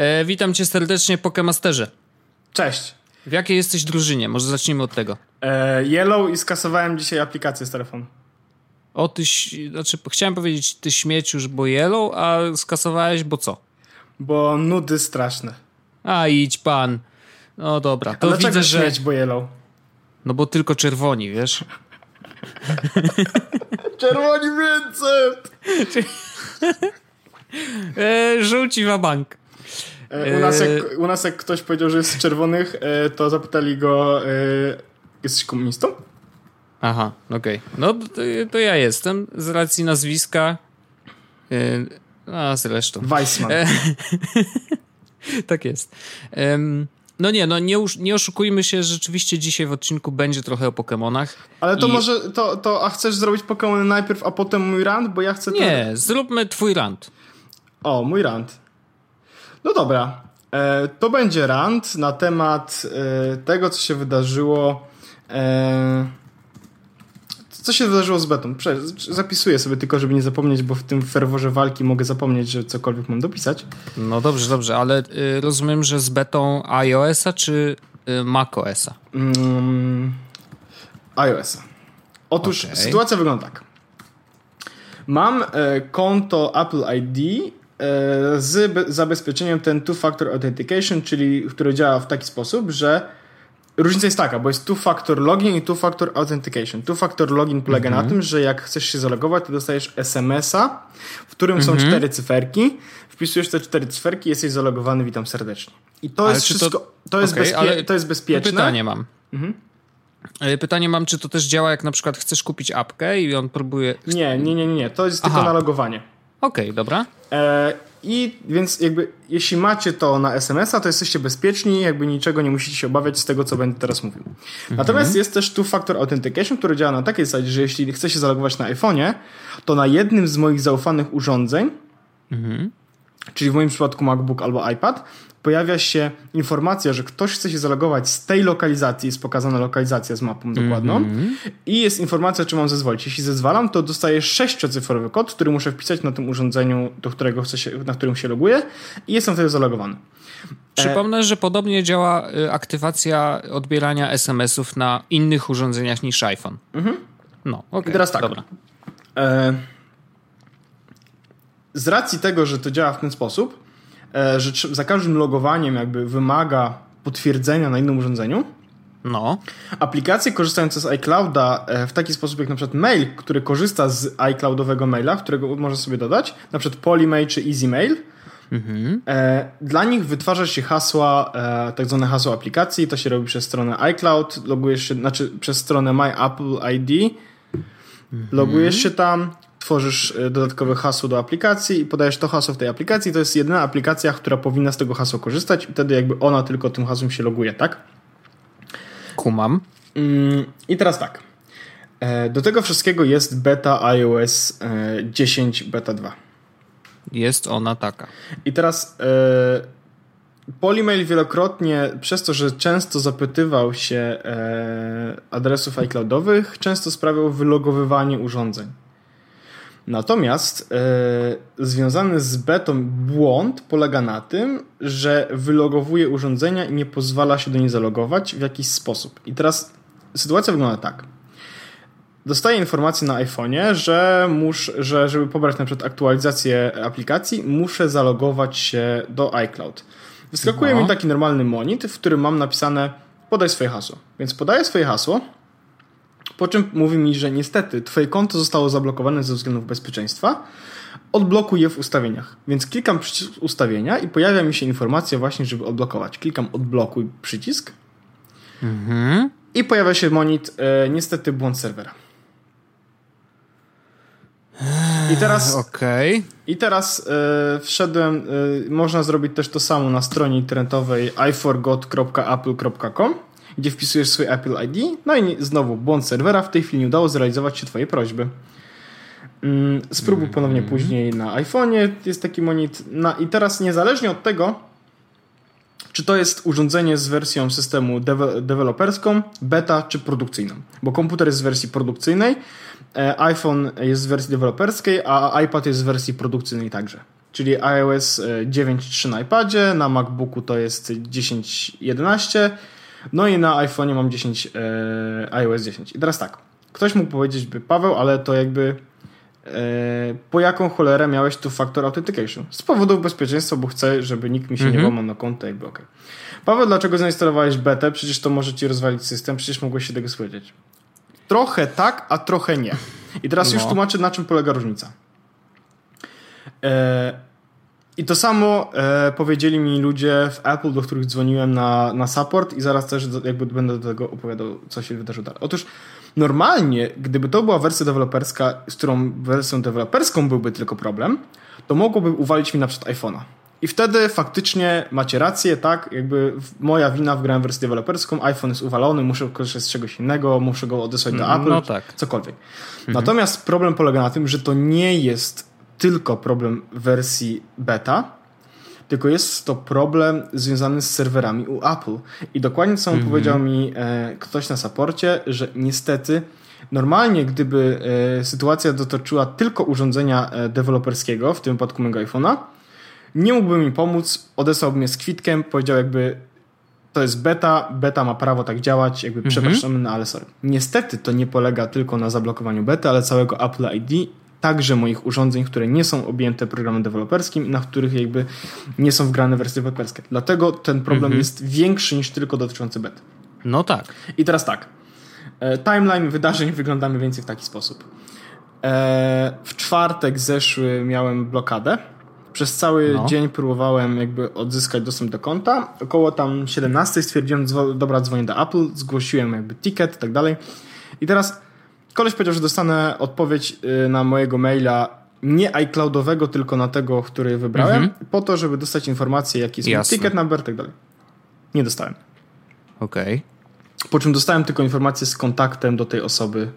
E, witam cię serdecznie, Pokemasterze. Cześć. W jakiej jesteś drużynie? Może zacznijmy od tego. E, yellow i skasowałem dzisiaj aplikację z telefonu. O, ty, znaczy chciałem powiedzieć ty śmieć już, bo yellow, a skasowałeś, bo co? Bo nudy straszne. A, idź pan. No dobra, to a widzę, że... śmieć, bo yellow? No bo tylko czerwoni, wiesz? czerwoni więcej! e, żółci wa bank. E, u, nas jak, e, u nas jak ktoś powiedział, że jest z czerwonych, e, to zapytali go, jesteś komunistą? Aha, okej. Okay. No to, to, ja jestem z racji nazwiska. A zresztą. Weissman. tak jest. No nie, no nie, nie oszukujmy się, rzeczywiście dzisiaj w odcinku będzie trochę o Pokémonach. Ale to i... może, to, to, a chcesz zrobić Pokémony najpierw, a potem mój rant? Bo ja chcę... Nie, ten... zróbmy twój rant. O, mój rant. No dobra. E, to będzie rant na temat e, tego, co się wydarzyło. E, co się wydarzyło z betą? Zapisuję sobie tylko, żeby nie zapomnieć, bo w tym ferworze walki mogę zapomnieć, że cokolwiek mam dopisać. No dobrze, dobrze, ale rozumiem, że z betą iOS-a czy macOS-a? Mm, iOS-a. Otóż okay. sytuacja wygląda tak. Mam konto Apple ID z zabezpieczeniem ten two-factor authentication, czyli które działa w taki sposób, że różnica jest taka, bo jest two-factor login i two-factor authentication. Two-factor login polega -hmm. na mhm. tym, że jak chcesz się zalogować, to dostajesz SMS-a, w którym -hmm. są mhm. cztery cyferki. Wpisujesz te cztery cyferki, jesteś zalogowany, witam serdecznie. I to ale jest wszystko, to, to, jest, okay, bezpie to jest bezpieczne. Pytanie mam. Mhm. E, pytanie mam, czy to też działa, jak na przykład chcesz kupić apkę i on próbuje... Nie, nie, nie, nie. To jest Aha. tylko na logowanie. Okej, okay, dobra. E, I więc jakby jeśli macie to na SMS-a, to jesteście bezpieczni, jakby niczego nie musicie się obawiać z tego, co będę teraz mówił. Mhm. Natomiast jest też two-factor authentication, który działa na takiej zasadzie, że jeśli chcecie zalogować na iPhone'ie, to na jednym z moich zaufanych urządzeń, mhm. Czyli w moim przypadku MacBook albo iPad, pojawia się informacja, że ktoś chce się zalogować z tej lokalizacji, jest pokazana lokalizacja z mapą dokładną mm -hmm. i jest informacja, czy mam zezwolić. Jeśli zezwalam, to dostaję sześciocyfrowy kod, który muszę wpisać na tym urządzeniu, do którego chcę się, na którym się loguję i jestem wtedy zalogowany. Przypomnę, e... że podobnie działa y, aktywacja odbierania SMS-ów na innych urządzeniach niż iPhone. Mhm. No, okej. Okay. Teraz tak. Dobra. E... Z racji tego, że to działa w ten sposób, E, że za każdym logowaniem jakby wymaga potwierdzenia na innym urządzeniu. No. Aplikacje korzystające z iClouda e, w taki sposób jak na przykład mail, który korzysta z iCloudowego maila, którego można sobie dodać, na przykład Polymail czy EasyMail, mhm. E, dla nich wytwarza się hasła, tak zwane hasło aplikacji, to się robi przez stronę iCloud, logujesz się, znaczy przez stronę My Apple ID, mhm. logujesz się tam, tworzysz e, dodatkowe hasło do aplikacji i podajesz to hasło w tej aplikacji. To jest jedyna aplikacja, która powinna z tego hasła korzystać i wtedy jakby ona tylko tym hasłem się loguje, tak? Kumam. Mm, I teraz tak. E, do tego wszystkiego jest beta iOS 10 e, beta 2. Jest ona taka. I teraz Polymail wielokrotnie, przez to, że często zapytywał się adresów iCloudowych, często sprawiał wylogowywanie urządzeń. Natomiast e, związany z betą błąd polega na tym, że wylogowuje urządzenia i nie pozwala się do niej zalogować w jakiś sposób. I teraz sytuacja wygląda tak. Dostaję informację na iPhone'ie, że, mus, że żeby pobrać na przykład aktualizację aplikacji, muszę zalogować się do iCloud. Wyskakuje no. mi taki normalny monit, w którym mam napisane podaj swoje hasło. Więc podaję swoje hasło, po czym mówi mi, że niestety twoje konto zostało zablokowane ze względów bezpieczeństwa. Odblokuję w ustawieniach. Więc klikam przycisk ustawienia i pojawia mi się informacja właśnie, żeby odblokować. Klikam odblokuj przycisk. Mhm. I pojawia się monit e, niestety błąd serwera. I teraz, okay. i teraz e, wszedłem, e, można zrobić też to samo na stronie internetowej iforgot.apple.com gdzie wpisujesz swój Apple ID, no i znowu błąd serwera, w tej chwili nie udało zrealizować się Twojej prośby. Mm, spróbuj -hmm. ponownie później na iPhone'ie, jest taki monit. Na, I teraz niezależnie od tego, czy to jest urządzenie z wersją systemu dewe deweloperską, beta czy produkcyjną. Bo komputer jest z wersji produkcyjnej, e, iPhone jest z wersji deweloperskiej, a iPad jest z wersji produkcyjnej także. czyli iOS 9.3 na iPadzie, na MacBooku to jest 10.11, no i na iPhone'ie mam 10, e, iOS 10. I teraz tak, ktoś mógł powiedzieć by Paweł, ale to jakby e, po jaką cholerę miałeś tu Factor Authentication? Z powodu bezpieczeństwa, bo chcę, żeby nikt mi się mhm. nie łamał na konto, jakby ok. Paweł, dlaczego zainstalowałeś betę? Przecież to może ci rozwalić system, przecież mogłeś się tego spodziewać. Trochę tak, a trochę nie. I teraz no. już tłumaczę, na czym polega różnica. E, I to samo e, powiedzieli mi ludzie w Apple, do których dzwoniłem na, na support i zaraz też jakby będę do tego opowiadał, co się wydarzyło dalej. Otóż normalnie, gdyby to była wersja deweloperska, z którą wersją deweloperską byłby tylko problem, to mogłoby uwalić mi na przykład iPhone'a. I wtedy faktycznie macie rację, tak? Jakby moja wina, wgrałem wersję deweloperską, iPhone jest uwalony, muszę korzystać z czegoś innego, muszę go odesłać do mm, Apple, no tak. cokolwiek. Mhm. Natomiast problem polega na tym, że to nie jest tylko problem wersji beta, tylko jest to problem związany z serwerami u Apple. I dokładnie co mhm. powiedział mi e, ktoś na saporcie, że niestety normalnie gdyby e, sytuacja dotyczyła tylko urządzenia e, deweloperskiego, w tym wypadku mego iPhone'a, nie mógłby mi pomóc, odesłał mnie z kwitkiem, powiedział jakby to jest beta, beta ma prawo tak działać, jakby mhm. przepraszamy, no ale sorry. Niestety to nie polega tylko na zablokowaniu bety, ale całego Apple ID, także moich urządzeń, które nie są objęte programem deweloperskim i na których jakby nie są wgrane wersje deweloperskie. Dlatego ten problem mhm. jest większy niż tylko dotyczący bety. No tak. I teraz tak. E, timeline wydarzeń wygląda mniej więcej w taki sposób. E, w czwartek zeszły miałem blokadę przez cały no. dzień próbowałem jakby odzyskać dostęp do konta. Około tam 17 stwierdziłem, dobra, dzwonię do Apple, zgłosiłem jakby ticket i tak dalej. I teraz koleś powiedział, że dostanę odpowiedź y, na mojego maila nie iCloudowego, tylko na tego, który wybrałem, mhm. po to, żeby dostać informację, jaki jest Jasne. mój ticket number i tak dalej. Nie dostałem. Okej. Okay. Po czym dostałem tylko informację z kontaktem do tej osoby,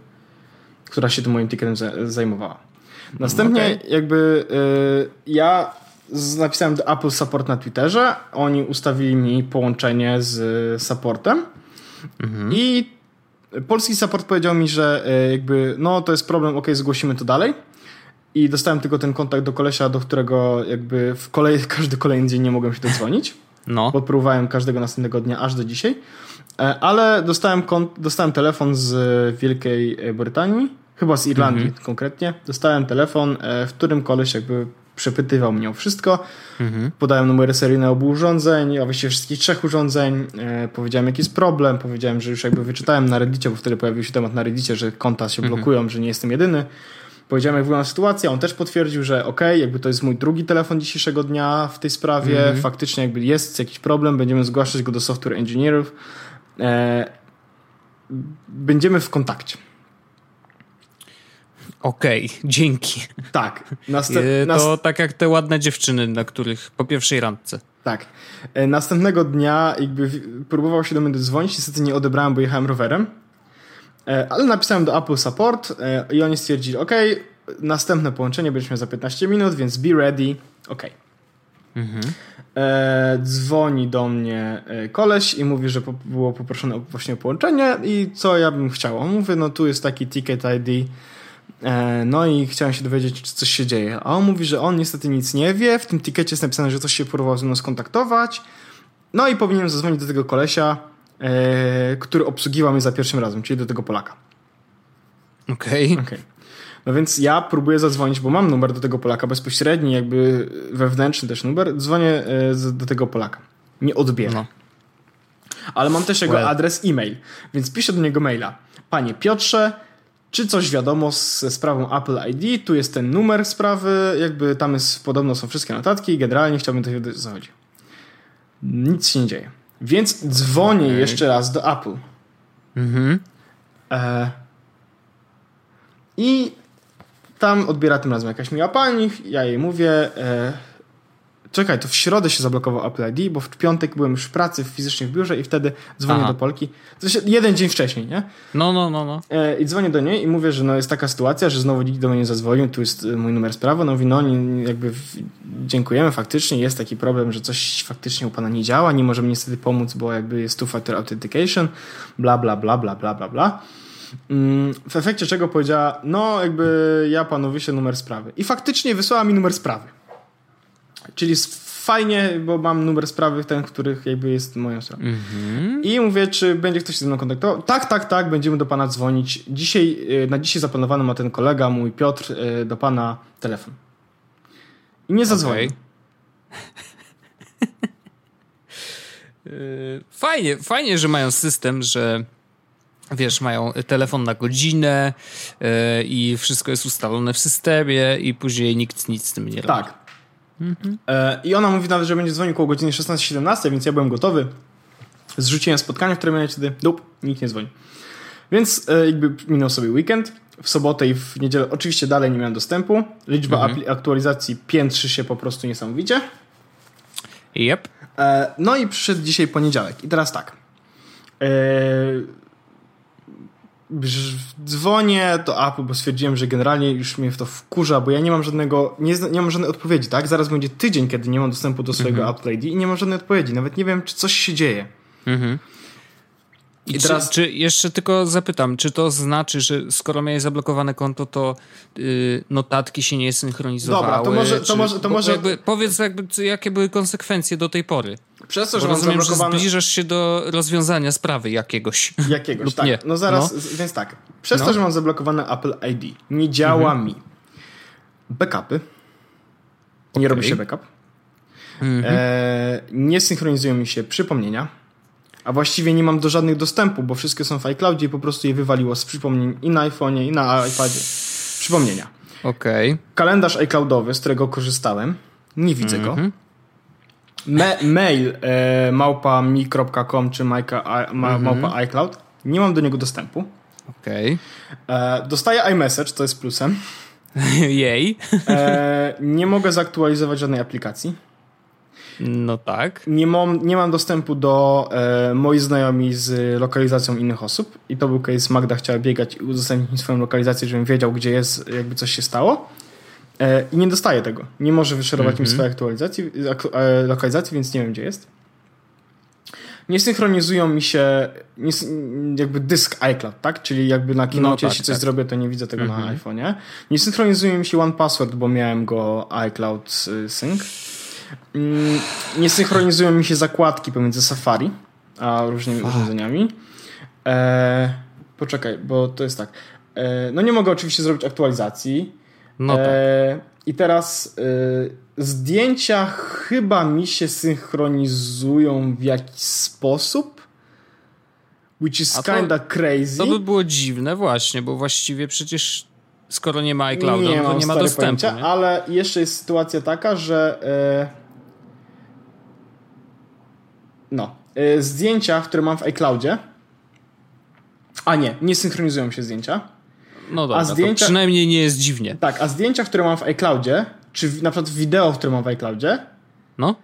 która się tym moim ticketem zajmowała. Następnie okay. jakby y, ja napisałem do Apple Support na Twitterze, oni ustawili mi połączenie z supportem mhm. i polski support powiedział mi, że y, jakby no to jest problem, ok, zgłosimy to dalej. I dostałem tylko ten kontakt do kolesia, do którego jakby w kolej, każdy kolejny dzień nie mogłem się dodzwonić. No. Bo próbowałem każdego następnego dnia aż do dzisiaj. E, ale dostałem, dostałem telefon z Wielkiej Brytanii chyba z Irlandii mhm. konkretnie, dostałem telefon, e, w którym koleś jakby przepytywał mnie o wszystko. Mhm. Podałem numery seryjne obu urządzeń, a właściwie wszystkich trzech urządzeń. E, powiedziałem, jaki jest problem. Powiedziałem, że już jakby wyczytałem na Reddicie, bo wtedy pojawił się temat na Reddicie, że konta się mhm. blokują, że nie jestem jedyny. Powiedziałem, jak wygląda sytuacja. On też potwierdził, że ok, jakby to jest mój drugi telefon dzisiejszego dnia w tej sprawie. Mhm. Faktycznie jakby jest jakiś problem, będziemy zgłaszać go do software engineerów. E, będziemy w kontakcie. Okej, okay, dzięki. Tak. Następ, to tak jak te ładne dziewczyny, na których po pierwszej randce. Tak. E, następnego dnia jakby próbował się do mnie dodzwonić, niestety nie odebrałem, bo jechałem rowerem. E, ale napisałem do Apple Support e, i oni stwierdzili, ok, następne połączenie będziemy za 15 minut, więc be ready. Ok. Mhm. E, dzwoni do mnie koleś i mówi, że było poproszone właśnie o połączenie i co ja bym chciał. Mówię, no tu jest taki ticket ID E, no i chciałem się dowiedzieć, czy coś się dzieje. A on mówi, że on niestety nic nie wie. W tym tikecie jest napisane, że coś się próbował ze mną skontaktować. No i powinienem zadzwonić do tego kolesia, e, który obsługiwał mnie za pierwszym razem, czyli do tego Polaka. Okej. Okay. okay. No więc ja próbuję zadzwonić, bo mam numer do tego Polaka, bezpośredni, jakby wewnętrzny też numer. Dzwonię e, do tego Polaka. Nie odbiera. No. Ale mam też jego well. adres e-mail, więc piszę do niego maila. Panie Piotrze, czy coś wiadomo ze sprawą Apple ID, tu jest ten numer sprawy, jakby tam jest, podobno są wszystkie notatki i generalnie chciałbym dowiedzieć, o co chodzi. Nic się nie dzieje. Więc dzwonię okay. jeszcze raz do Apple. Mhm. E... I tam odbiera tym razem jakaś miła pani, ja jej mówię, e... Czekaj, to w środę się zablokował Apple ID, bo w piątek byłem już w pracy fizycznie w biurze i wtedy dzwonię Aha. do Polki. To się jeden dzień wcześniej, nie? No, no, no, no. E, I dzwonię do niej i mówię, że no jest taka sytuacja, że znowu nikt do mnie nie zadzwonił, tu jest e, mój numer sprawy. No mówi, no jakby dziękujemy, faktycznie jest taki problem, że coś faktycznie u pana nie działa, nie możemy niestety pomóc, bo jakby jest two-factor authentication, bla, bla, bla, bla, bla, bla, bla. Mm, w efekcie czego powiedziała, no jakby ja panu wyślę numer sprawy. I faktycznie wysłała mi numer sprawy. Czyli fajnie, bo mam numer sprawy, ten, których jakby jest moją stroną. I mówię, czy będzie ktoś się ze mną kontaktował? Tak, tak, tak, będziemy do pana dzwonić. Dzisiaj, y, na dzisiaj zaplanowany ma ten kolega, mój Piotr, y, do pana telefon. I nie zadzwonił. Okej. Yy, Fajnie, fajnie, że mają system, że wiesz, mają telefon na godzinę yy, i wszystko jest ustalone w systemie i później nikt nic z tym nie robi. Tak. E, I ona mówi nawet, że będzie dzwonił koło godziny 16-17, więc ja byłem gotowy. Zrzuciłem spotkanie, które miałem wtedy. Dup, nikt nie dzwoni. Więc e, jakby minął sobie weekend. W sobotę i w niedzielę oczywiście dalej nie miałem dostępu. Liczba apli- aktualizacji piętrzy się po prostu niesamowicie. Yep. E, no i przyszedł dzisiaj poniedziałek. I teraz tak. Dzwonię do Apple, bo stwierdziłem, że generalnie już mnie w to wkurza, bo ja nie mam żadnego, nie, nie mam żadnej odpowiedzi, tak? Zaraz będzie tydzień, kiedy nie mam dostępu do swojego Apple ID i nie mam żadnej odpowiedzi. Nawet nie wiem, czy coś się dzieje. I I czy, teraz- czy jeszcze tylko zapytam, czy to znaczy, że skoro miałeś zablokowane konto, to y, notatki się nie synchronizowały? Dobra, to może- to czy, może- to może- Jakby, powiedz, jakby, jakie były konsekwencje do tej pory. Przez to, że mam rozumiem, że zablokowane... zbliżasz się do rozwiązania sprawy jakiegoś. Jakiegoś, tak. nie. No zaraz, No. więc tak. Przez No. to, że mam zablokowane Apple ID, nie działa mi backupy. Nie robi się backup. E, nie synchronizują mi się przypomnienia. A właściwie nie mam do żadnych dostępu, bo wszystkie są w iCloudzie i po prostu je wywaliło z przypomnień i na iPhone'ie, i na iPadzie. Przypomnienia. Okej. Kalendarz iCloudowy, z którego korzystałem, nie widzę go. Me mail e, małpa mi.com czy majka, ma, małpa iCloud, nie mam do niego dostępu. Okej. E, dostaję iMessage, to jest plusem. Jej. E, nie mogę zaktualizować żadnej aplikacji. No tak. Nie mam, nie mam dostępu do e, moich znajomi z lokalizacją innych osób. I to był case, Magda chciała biegać i udostępnić swoją lokalizację, żebym wiedział, gdzie jest, jakby coś się stało. E, I nie dostaję tego. Nie może wyszerować mi swojej aktualizacji, ak, e, lokalizacji, więc nie wiem, gdzie jest. Nie synchronizują mi się nie, jakby dysk iCloud, tak? Czyli jakby na Keynote, No tak, jeśli coś tak. zrobię, to nie widzę tego na iPhone'ie. Nie synchronizuje mi się One Password, bo miałem go iCloud y, Sync. Mm, Nie synchronizują mi się zakładki pomiędzy Safari a różnymi urządzeniami. E, poczekaj, bo to jest tak. E, no nie mogę oczywiście zrobić aktualizacji. No tak. E, I teraz e, zdjęcia chyba mi się synchronizują w jakiś sposób. Which is to- kinda crazy. To by było dziwne właśnie, bo właściwie przecież skoro nie ma iClouda, nie no to nie ma dostępu. pojęcia, nie? ale jeszcze jest sytuacja taka, że e, no, e, zdjęcia, które mam w iCloudzie a nie, nie synchronizują się zdjęcia. No dobra, zdjęcia- to przynajmniej nie jest dziwnie. Tak, a zdjęcia, które mam w iCloudzie, czy na przykład wideo, które mam w iCloudzie, No?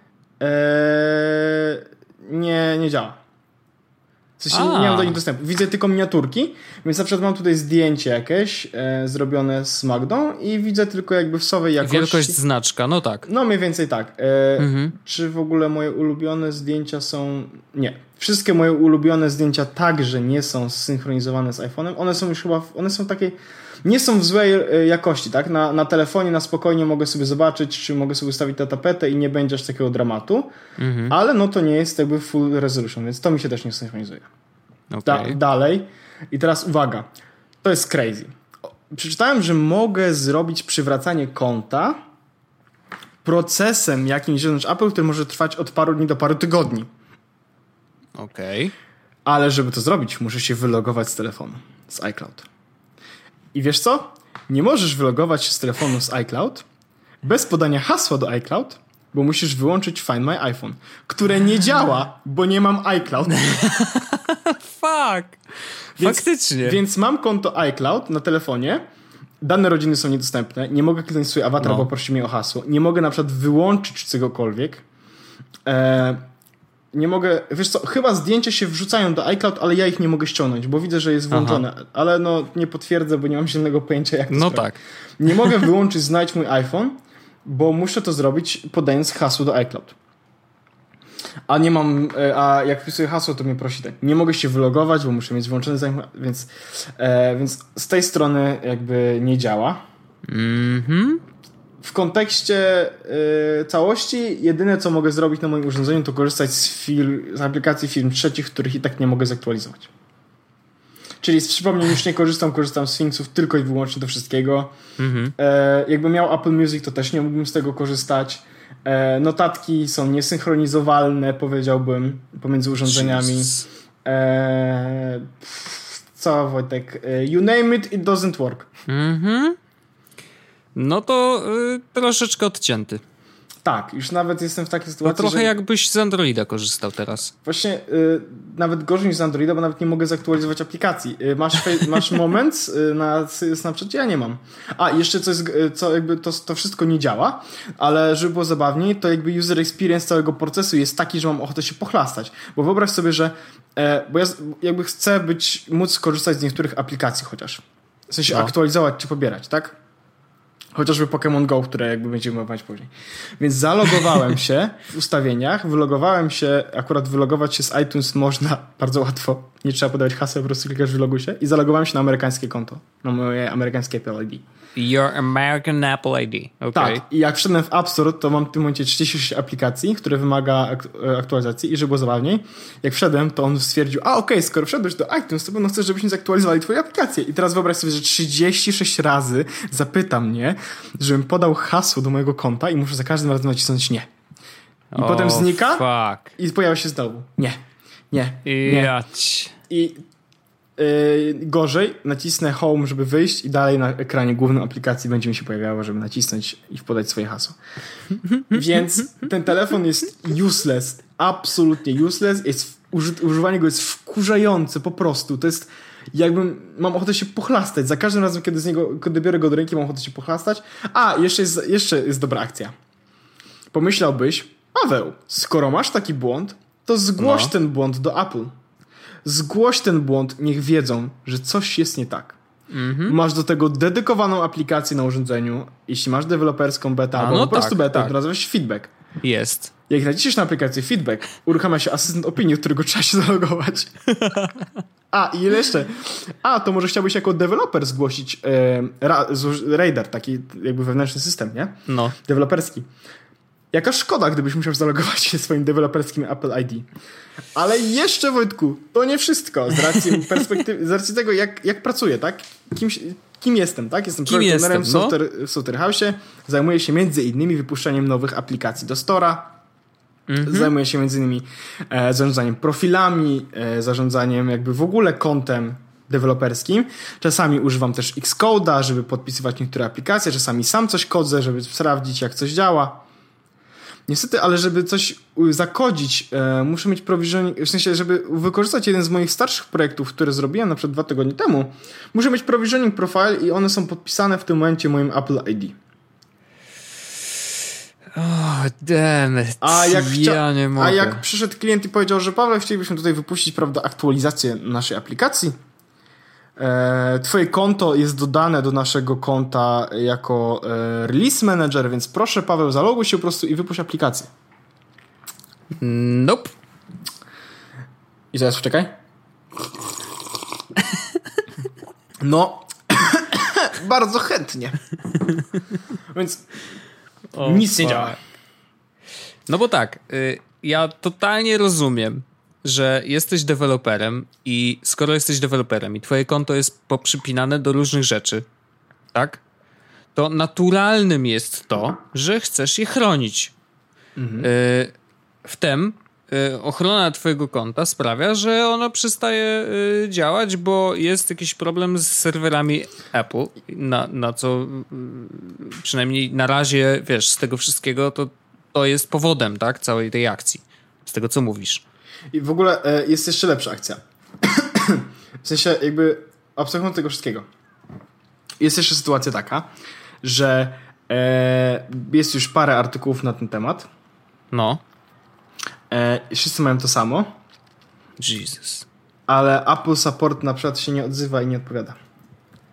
e, nie, nie działa. W sensie A. nie mam do nich dostępu. Widzę tylko miniaturki, więc na przykład mam tutaj zdjęcie jakieś e, zrobione z Magdą i widzę tylko jakby w sowej jakości. Wielkość znaczka, no tak. No mniej więcej tak. E, Mhm. Czy w ogóle moje ulubione zdjęcia są... Nie. Wszystkie moje ulubione zdjęcia także nie są zsynchronizowane z iPhone'em. One są już chyba... One są takiej... Nie są w złej e, jakości, tak? Na, na telefonie na spokojnie mogę sobie zobaczyć, czy mogę sobie ustawić tę tapetę i nie będzie aż takiego dramatu. Mhm. Ale no to nie jest jakby full resolution, więc to mi się też nie synchronizuje. Da, Okej. dalej. I teraz uwaga. To jest crazy. Przeczytałem, że mogę zrobić przywracanie konta procesem jakimś wewnątrz Apple, który może trwać od paru dni do paru tygodni. Okej. Ale żeby to zrobić, muszę się wylogować z telefonu, z iCloud. I wiesz co? Nie możesz wylogować się z telefonu z iCloud bez podania hasła do iCloud, bo musisz wyłączyć Find My iPhone, które nie działa, bo nie mam iCloud. Fuck! Więc- Faktycznie. Więc mam konto iCloud na telefonie. Dane rodziny są niedostępne. Nie mogę kliknąć swój awatar, No. bo prosi mnie o hasło. Nie mogę na przykład wyłączyć czegokolwiek. E, nie mogę, wiesz co, chyba zdjęcia się wrzucają do iCloud, ale ja ich nie mogę ściągnąć, bo widzę, że jest włączone. Ale no nie potwierdzę, bo nie mam zielonego pojęcia jak to No tak. Nie mogę wyłączyć znajdź mój iPhone, bo muszę to zrobić podając hasło do iCloud. A nie mam, e, a jak wpisuję hasło, to mnie prosi tak. Nie mogę się wylogować, bo muszę mieć włączony znajdź, więc, e, więc z tej strony jakby nie działa. Mhm. W kontekście y, całości, jedyne co mogę zrobić na moim urządzeniu, to korzystać z, fir- z aplikacji firm trzecich, których i tak nie mogę zaktualizować. Czyli przypomnę, już nie korzystam, korzystam z Sphinxów tylko i wyłącznie do wszystkiego. Mhm. E, jakbym miał Apple Music, to też nie mógłbym z tego korzystać. E, notatki są niesynchronizowalne, powiedziałbym, pomiędzy urządzeniami. E, co, Wojtek? E, you name it, it doesn't work. Mhm. No to y, troszeczkę odcięty. Tak, już nawet jestem w takiej sytuacji. No trochę że... jakbyś z Androida korzystał teraz. Właśnie y, nawet gorzej niż z Androida, bo nawet nie mogę zaktualizować aplikacji. Y, masz, masz moment y, na Snapchacie? Ja nie mam. A, jeszcze coś, y, co jakby to, to wszystko nie działa, ale żeby było zabawniej, to jakby user experience całego procesu jest taki, że mam ochotę się pochlastać. Bo wyobraź sobie, że e, bo ja jakby chcę być, móc korzystać z niektórych aplikacji chociaż. W sensie no. aktualizować czy pobierać, tak? Chociażby Pokémon Go, które jakby będziemy omawiać później. Więc zalogowałem się w ustawieniach, wylogowałem się, akurat wylogować się z iTunes można bardzo łatwo. Nie trzeba podawać hasła, po prostu klikasz wyloguj się i zalogowałem się na amerykańskie konto, na moje amerykańskie Apple ID. Your American Apple ID. Okay. Tak, i jak wszedłem w App Store, to mam w tym momencie 36 aplikacji, które wymaga e, aktualizacji i żeby było zabawniej, jak wszedłem, to on stwierdził, a okej, okay, skoro wszedłeś do iTunes, to pewno chcesz, żebyśmy zaktualizowali twoje aplikacje. I teraz wyobraź sobie, że 36 razy zapyta mnie, żebym podał hasło do mojego konta i muszę za każdym razem nacisnąć nie. I oh, potem znika fuck. i pojawia się znowu. Nie. Nie. nie. I Yy, gorzej, nacisnę home, żeby wyjść i dalej na ekranie głównym aplikacji będzie mi się pojawiało, żeby nacisnąć i podać swoje hasło. Więc ten telefon jest useless, absolutnie useless, jest, używanie go jest wkurzające po prostu. To jest jakbym, mam ochotę się pochlastać. Za każdym razem, kiedy z niego, kiedy biorę go do ręki, mam ochotę się pochlastać. A, jeszcze jest, jeszcze jest dobra akcja. Pomyślałbyś, Paweł, skoro masz taki błąd, to zgłoś no. ten błąd do Apple zgłoś ten błąd, niech wiedzą, że coś jest nie tak. Mhm. Masz do tego dedykowaną aplikację na urządzeniu. Jeśli masz deweloperską beta, A, albo no po prostu tak, beta, tak. nazywa się feedback. Jest. Jak naciśniesz na aplikację feedback, uruchamia się asystent opinii, którego trzeba się zalogować. A, i jeszcze. A, to może chciałbyś jako deweloper zgłosić e, Radar, taki jakby wewnętrzny system, nie? No. Deweloperski. Jaka szkoda, gdybyś musiał zalogować się swoim deweloperskim Apple ID. Ale jeszcze, Wojtku, to nie wszystko z racji, perspektywy, z racji tego, jak, jak pracuję, tak? Kim, kim jestem, tak? Jestem projektonerem w, no? software, w Software House. Zajmuję się między innymi wypuszczeniem nowych aplikacji do Store'a. Mhm. Zajmuję się między innymi e, zarządzaniem profilami, e, zarządzaniem jakby w ogóle kontem deweloperskim. Czasami używam też Xcode'a, żeby podpisywać niektóre aplikacje, czasami sam coś kodzę, żeby sprawdzić, jak coś działa. Niestety, ale żeby coś zakodzić, e, muszę mieć provisioning, w sensie, żeby wykorzystać jeden z moich starszych projektów, które zrobiłem na przykład dwa tygodnie temu, muszę mieć provisioning profile i one są podpisane w tym momencie moim Apple ID. Oh, damn it. A jak, ja nie mogę. a jak przyszedł klient i powiedział, że Paweł, chcielibyśmy tutaj wypuścić prawda, aktualizację naszej aplikacji, twoje konto jest dodane do naszego konta jako e, release manager, więc proszę Paweł, zaloguj się po prostu i wypuść aplikację. Nope. I zaraz poczekaj. No, bardzo chętnie. Więc o, nic nie działa. No bo tak, y, ja totalnie rozumiem że jesteś deweloperem i skoro jesteś deweloperem i twoje konto jest poprzypinane do różnych rzeczy, tak? To naturalnym jest to, że chcesz je chronić. Mhm. Y wtem y ochrona twojego konta sprawia, że ono przestaje y działać, bo jest jakiś problem z serwerami Apple, na, na co y, przynajmniej na razie, wiesz, z tego wszystkiego to, to jest powodem, tak? Całej tej akcji. Z tego, co mówisz. I w ogóle e, jest jeszcze lepsza akcja. w sensie jakby abstrahując tego wszystkiego. Jest jeszcze sytuacja taka, że e, jest już parę artykułów na ten temat. No. E, wszyscy mają to samo. Jesus. Ale Apple Support na przykład się nie odzywa i nie odpowiada.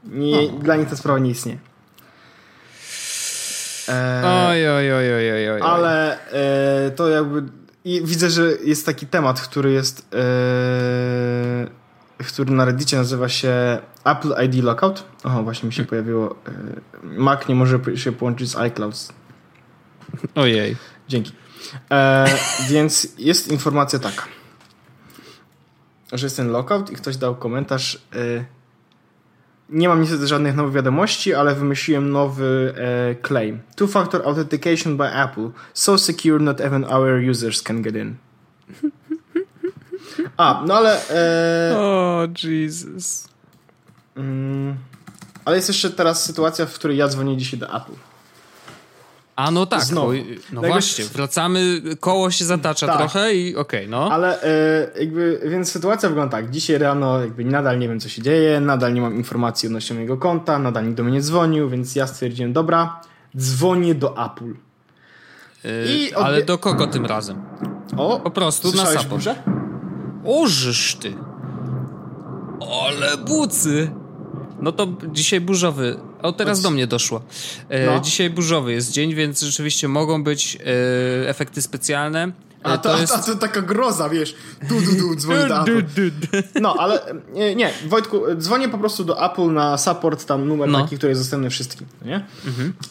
Nie, Dla nich ta sprawa nie istnieje. E, oj, oj, oj, oj, oj, oj. Ale e, to jakby i widzę, że jest taki temat, który jest. Yy, który na Reddicie nazywa się Apple ID Lockout. Oho, właśnie mi się pojawiło. y, Mac nie może się połączyć z iCloud. Ojej. Dzięki. E, więc jest informacja taka, że jest ten lockout i ktoś dał komentarz. E, nie mam niestety żadnych nowych wiadomości, ale wymyśliłem nowy e, claim. Two-factor authentication by Apple. So secure not even our users can get in. A, no ale... E, O, Jesus. mm, ale jest jeszcze teraz sytuacja, w której ja dzwonię dzisiaj do Apple. A no tak, Znowu. bo, no właśnie, wracamy, koło się zatacza Tak. trochę i okej, no. Ale e, jakby, więc sytuacja wygląda tak. Dzisiaj rano jakby nadal nie wiem, co się dzieje, nadal nie mam informacji odnośnie mojego konta, nadal nikt do mnie nie dzwonił, więc ja stwierdziłem, dobra, dzwonię do Apple. Y, i odbie- Ale do kogo tym razem? O, Po prostu na support. burzę? Ożysz ty. Ale bucy. No to dzisiaj burzowy. O, teraz do mnie doszło. E, No. Dzisiaj burzowy jest dzień, więc rzeczywiście mogą być e, efekty specjalne. E, A to, a to taka groza, wiesz, du, du, du, dzwonię do Apple. No, ale e, nie, Wojtku, dzwonię po prostu do Apple na support, tam numer No. taki, który jest dostępny wszystkim, nie?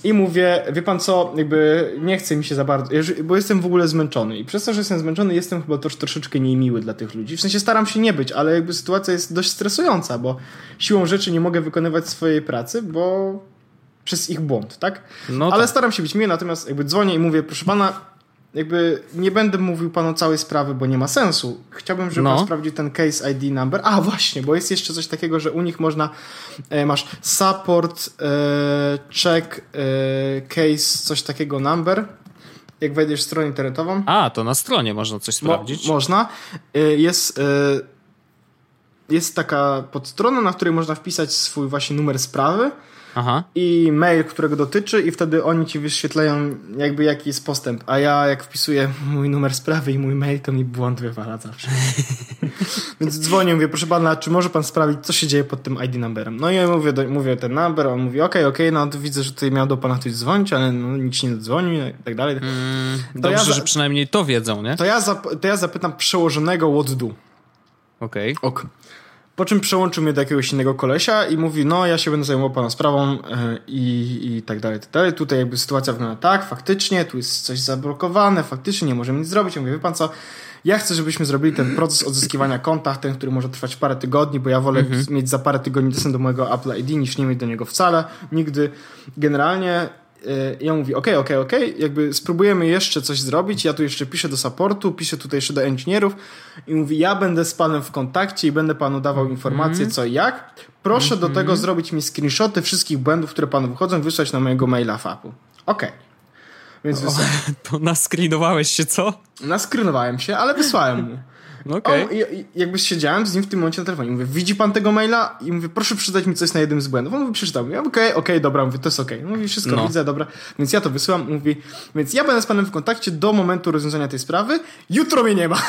I mówię, wie pan co, jakby nie chce mi się za bardzo, bo jestem w ogóle zmęczony i przez to, że jestem zmęczony, jestem chyba też troszeczkę niemiły dla tych ludzi. W sensie staram się nie być, ale jakby sytuacja jest dość stresująca, bo siłą rzeczy nie mogę wykonywać swojej pracy, bo przez ich błąd, tak? No ale tak. staram się być miły, natomiast jakby dzwonię i mówię, proszę pana, jakby nie będę mówił panu całej sprawy, bo nie ma sensu. Chciałbym, żeby No. pan sprawdził ten case ID number. A właśnie, bo jest jeszcze coś takiego, że u nich można, e, masz support e, check e, case, coś takiego number. Jak wejdziesz w stronę internetową, A, to na stronie można coś Mo- sprawdzić. można. E, Jest, e, jest taka podstrona, na której można wpisać swój właśnie numer sprawy Aha. i mail, którego dotyczy i wtedy oni ci wyświetlają jakby jaki jest postęp, a ja jak wpisuję mój numer sprawy i mój mail, to mi błąd wywala zawsze. Więc dzwonię, mówię, proszę pana, czy może pan sprawdzić, co się dzieje pod tym ID numberem? No i ja mówię, do, mówię ten number, on mówi, okej, okej, no to widzę, że tutaj miał do pana ktoś dzwonić, ale no, się nie dzwonił i tak dalej. Mm, To dobrze, ja za- że przynajmniej to wiedzą, nie? To ja, zap- to ja zapytam przełożonego what do. Okej. Ok. Po czym przełączył mnie do jakiegoś innego kolesia i mówi, no ja się będę zajmował pana sprawą e, i, i tak dalej, tak dalej. Tutaj jakby sytuacja wygląda tak, faktycznie, tu jest coś zablokowane, faktycznie nie możemy nic zrobić. Ja mówię, wie pan co, ja chcę, żebyśmy zrobili ten proces odzyskiwania konta, ten, który może trwać parę tygodni, bo ja wolę mieć za parę tygodni dostęp do mojego Apple ID, niż nie mieć do niego wcale, nigdy. Generalnie ja mówię, okej, okej, okej, jakby spróbujemy jeszcze coś zrobić, ja tu jeszcze piszę do supportu, piszę tutaj jeszcze do inżynierów i mówi, ja będę z panem w kontakcie i będę panu dawał informacje co i jak. Proszę do tego zrobić mi screenshoty wszystkich błędów, które panu wychodzą, wysłać na mojego maila Apple. Okej. Więc wysłałem. To naskrinowałeś się, co? Naskrynowałem się, ale wysłałem mu. Okej. On, i, i, jakby siedziałem z nim w tym momencie na telefonie. Mówię, widzi pan tego maila? I mówię, proszę przeczytać mi coś na jednym z błędów. On mówi, przeczytał. Mówię, okej, okej, dobra, mówię, to jest okej. Mówi, wszystko No. widzę, dobra. Więc ja to wysyłam. Mówi, więc ja będę z panem w kontakcie do momentu rozwiązania tej sprawy. Jutro mnie nie ma.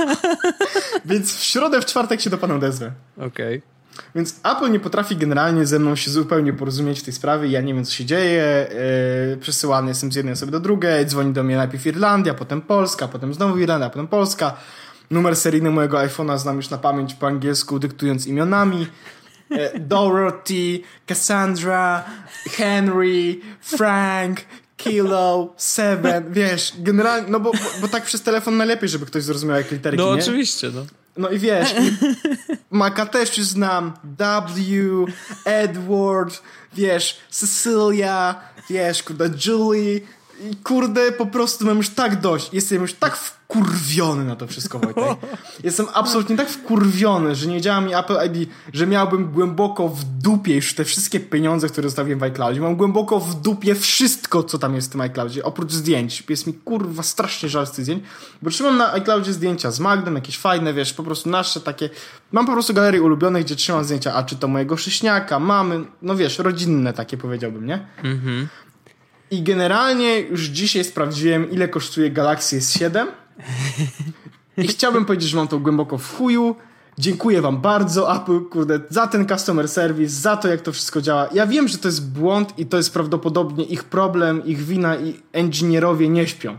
więc w środę, w czwartek się do pana odezwę. Okej. Więc Apple nie potrafi generalnie ze mną się zupełnie porozumieć w tej sprawie. Ja nie wiem, co się dzieje. Yy, przesyłany jestem z jednej osoby do drugiej. Dzwoni do mnie najpierw Irlandia, potem Polska, potem znowu Irlandia, potem Polska. Numer seryjny mojego iPhone'a znam już na pamięć po angielsku, dyktując imionami. E, Dorothy, Cassandra, Henry, Frank, Kilo, Seven, wiesz, generalnie, no bo, bo, bo tak przez telefon najlepiej, żeby ktoś zrozumiał jak literki, No nie? oczywiście, no. No i wiesz, Maka też już znam, W, Edward, wiesz, Cecilia, wiesz, kurde, Julie i kurde, po prostu mam już tak dość. Jestem już tak wkurwiony na to wszystko, Wojtek. Jestem absolutnie tak wkurwiony, że nie działa mi Apple ID, że miałbym głęboko w dupie już te wszystkie pieniądze, które zostawiłem w iCloudzie. Mam głęboko w dupie wszystko, co tam jest w tym iCloudzie, oprócz zdjęć. Jest mi kurwa strasznie żal z tych zdjęć, bo trzymam na iCloudzie zdjęcia z Magdem, jakieś fajne, wiesz, po prostu nasze takie. Mam po prostu galerię ulubionych, gdzie trzymam zdjęcia, a czy to mojego szyśniaka, mamy, no wiesz, rodzinne takie powiedziałbym, nie? Mhm. I generalnie już dzisiaj sprawdziłem, ile kosztuje Galaxy S7. I chciałbym powiedzieć, że mam to głęboko w chuju. Dziękuję wam bardzo, Apple, kurde, za ten customer service, za to, jak to wszystko działa. Ja wiem, że to jest błąd i to jest prawdopodobnie ich problem, ich wina i inżynierowie nie śpią.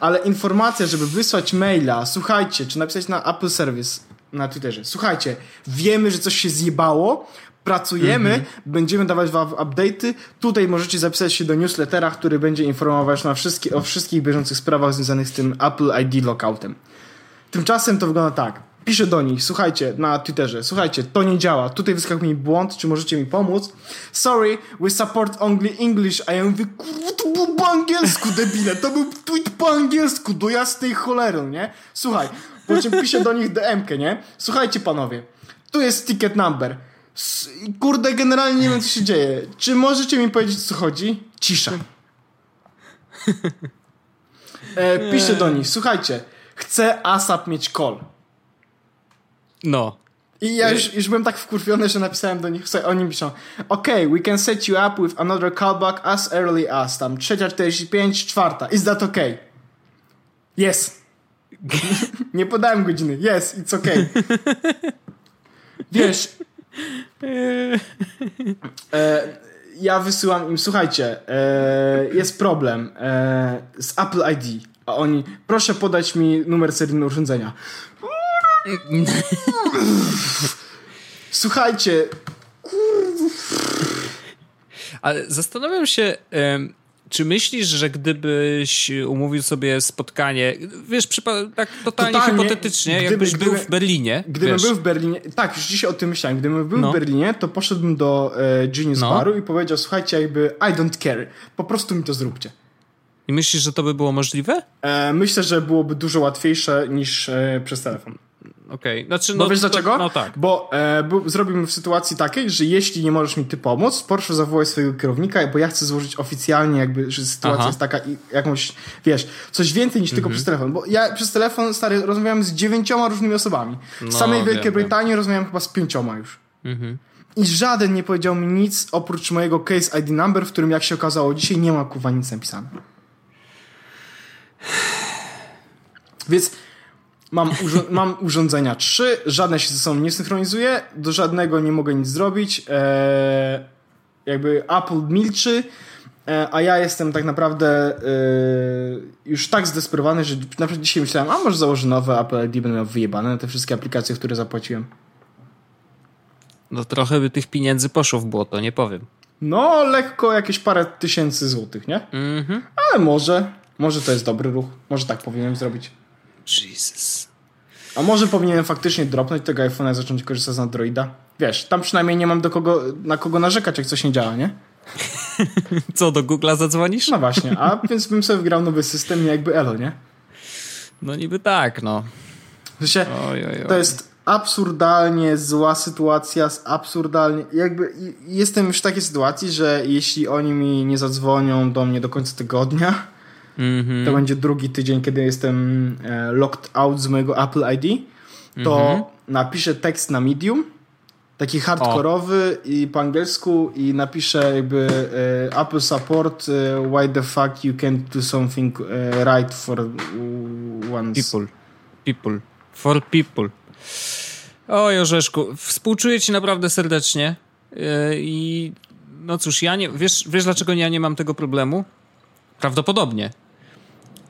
Ale informacja, żeby wysłać maila, słuchajcie, czy napisać na Apple Service, na Twitterze. Słuchajcie, wiemy, że coś się zjebało, pracujemy, mm -hmm. będziemy dawać wam update'y. Tutaj możecie zapisać się do newslettera, który będzie informować na wszystkie, o wszystkich bieżących sprawach związanych z tym Apple ID lockoutem. Tymczasem to wygląda tak. Piszę do nich, słuchajcie, na Twitterze, słuchajcie, to nie działa, tutaj wyskakuje mi błąd, czy możecie mi pomóc? Sorry, we support only English, a ja mówię, kurwa, to było po angielsku, debile, to był tweet po angielsku, do jasnej cholery, nie? Słuchaj, po czym piszę do nich DM-kę, nie? Słuchajcie panowie, tu jest ticket number, kurde, generalnie nie wiem, co się dzieje. Czy możecie mi powiedzieć, co chodzi? Cisza. E, piszę do nich, słuchajcie, chcę ASAP mieć call. No. I ja już, już byłem tak wkurwiony, że napisałem do nich, słuchaj, oni piszą OK, we can set you up with another callback as early as tam trzecia 45, czwarta. Is that OK? Yes. Nie podałem godziny. Yes, it's OK. Wiesz, ja wysyłam im, słuchajcie, e, jest problem e, z Apple ID. A oni, proszę podać mi numer seryjny urządzenia. Słuchajcie. Ale zastanawiam się, czy myślisz, że gdybyś umówił sobie spotkanie, wiesz, tak totalnie, totalnie hipotetycznie, gdyby, jakbyś gdyby, był w Berlinie. Gdybym był w Berlinie, tak, już dzisiaj o tym myślałem. Gdybym był no. w Berlinie, to poszedłbym do e, Genius no. Baru i powiedział, słuchajcie, jakby I don't care, po prostu mi to zróbcie. I myślisz, że to by było możliwe? E, myślę, że byłoby dużo łatwiejsze niż e, przez telefon. Okej, okay. znaczy, no, Bo wiesz to, dlaczego? No tak. Bo e, zrobimy w sytuacji takiej, że jeśli nie możesz mi ty pomóc, proszę zawołaj swojego kierownika, bo ja chcę złożyć oficjalnie jakby, że sytuacja Aha. jest taka i jakąś, wiesz, coś więcej niż tylko mhm. przez telefon. Bo ja przez telefon, stary, rozmawiałem z dziewięcioma różnymi osobami. W no, samej Wielkiej wiem, Brytanii wiem. rozmawiałem chyba z pięcioma już. Mhm. I żaden nie powiedział mi nic oprócz mojego case ID number, w którym jak się okazało dzisiaj nie ma kuwa nic napisane. Więc Mam, mam urządzenia trzy, żadne się ze sobą nie synchronizuje, do żadnego nie mogę nic zrobić. Eee, jakby Apple milczy, e, a ja jestem tak naprawdę e, już tak zdesperowany, że na przykład dzisiaj myślałem, a może założę nowe Apple ID, będę miał wyjebane na te wszystkie aplikacje, które zapłaciłem. No trochę by tych pieniędzy poszło w błoto, nie powiem. No, lekko jakieś parę tysięcy złotych, nie? Mhm. Ale może, może to jest dobry ruch, może tak powinienem zrobić. Jesus. A może powinienem faktycznie dropnąć tego iPhone'a i zacząć korzystać z Androida? Wiesz, tam przynajmniej nie mam do kogo, na kogo narzekać, jak coś nie działa, nie? Co, do Google'a zadzwonisz? No właśnie, a więc bym sobie wgrał nowy system i jakby elo, nie? No niby tak, no. W sensie, oj, oj, oj. to jest absurdalnie zła sytuacja, absurdalnie, jakby jestem już w takiej sytuacji, że jeśli oni mi nie zadzwonią do mnie do końca tygodnia, Mm -hmm. To będzie drugi tydzień, kiedy jestem e, locked out z mojego Apple ID. To mm -hmm. napiszę tekst na Medium, taki hardkorowy i po angielsku i napiszę jakby e, Apple support e, why the fuck you can't do something right for once. People. People. For people. O Jorzeszku, współczuję ci naprawdę serdecznie i no cóż, ja nie, wiesz, wiesz dlaczego ja nie mam tego problemu? Prawdopodobnie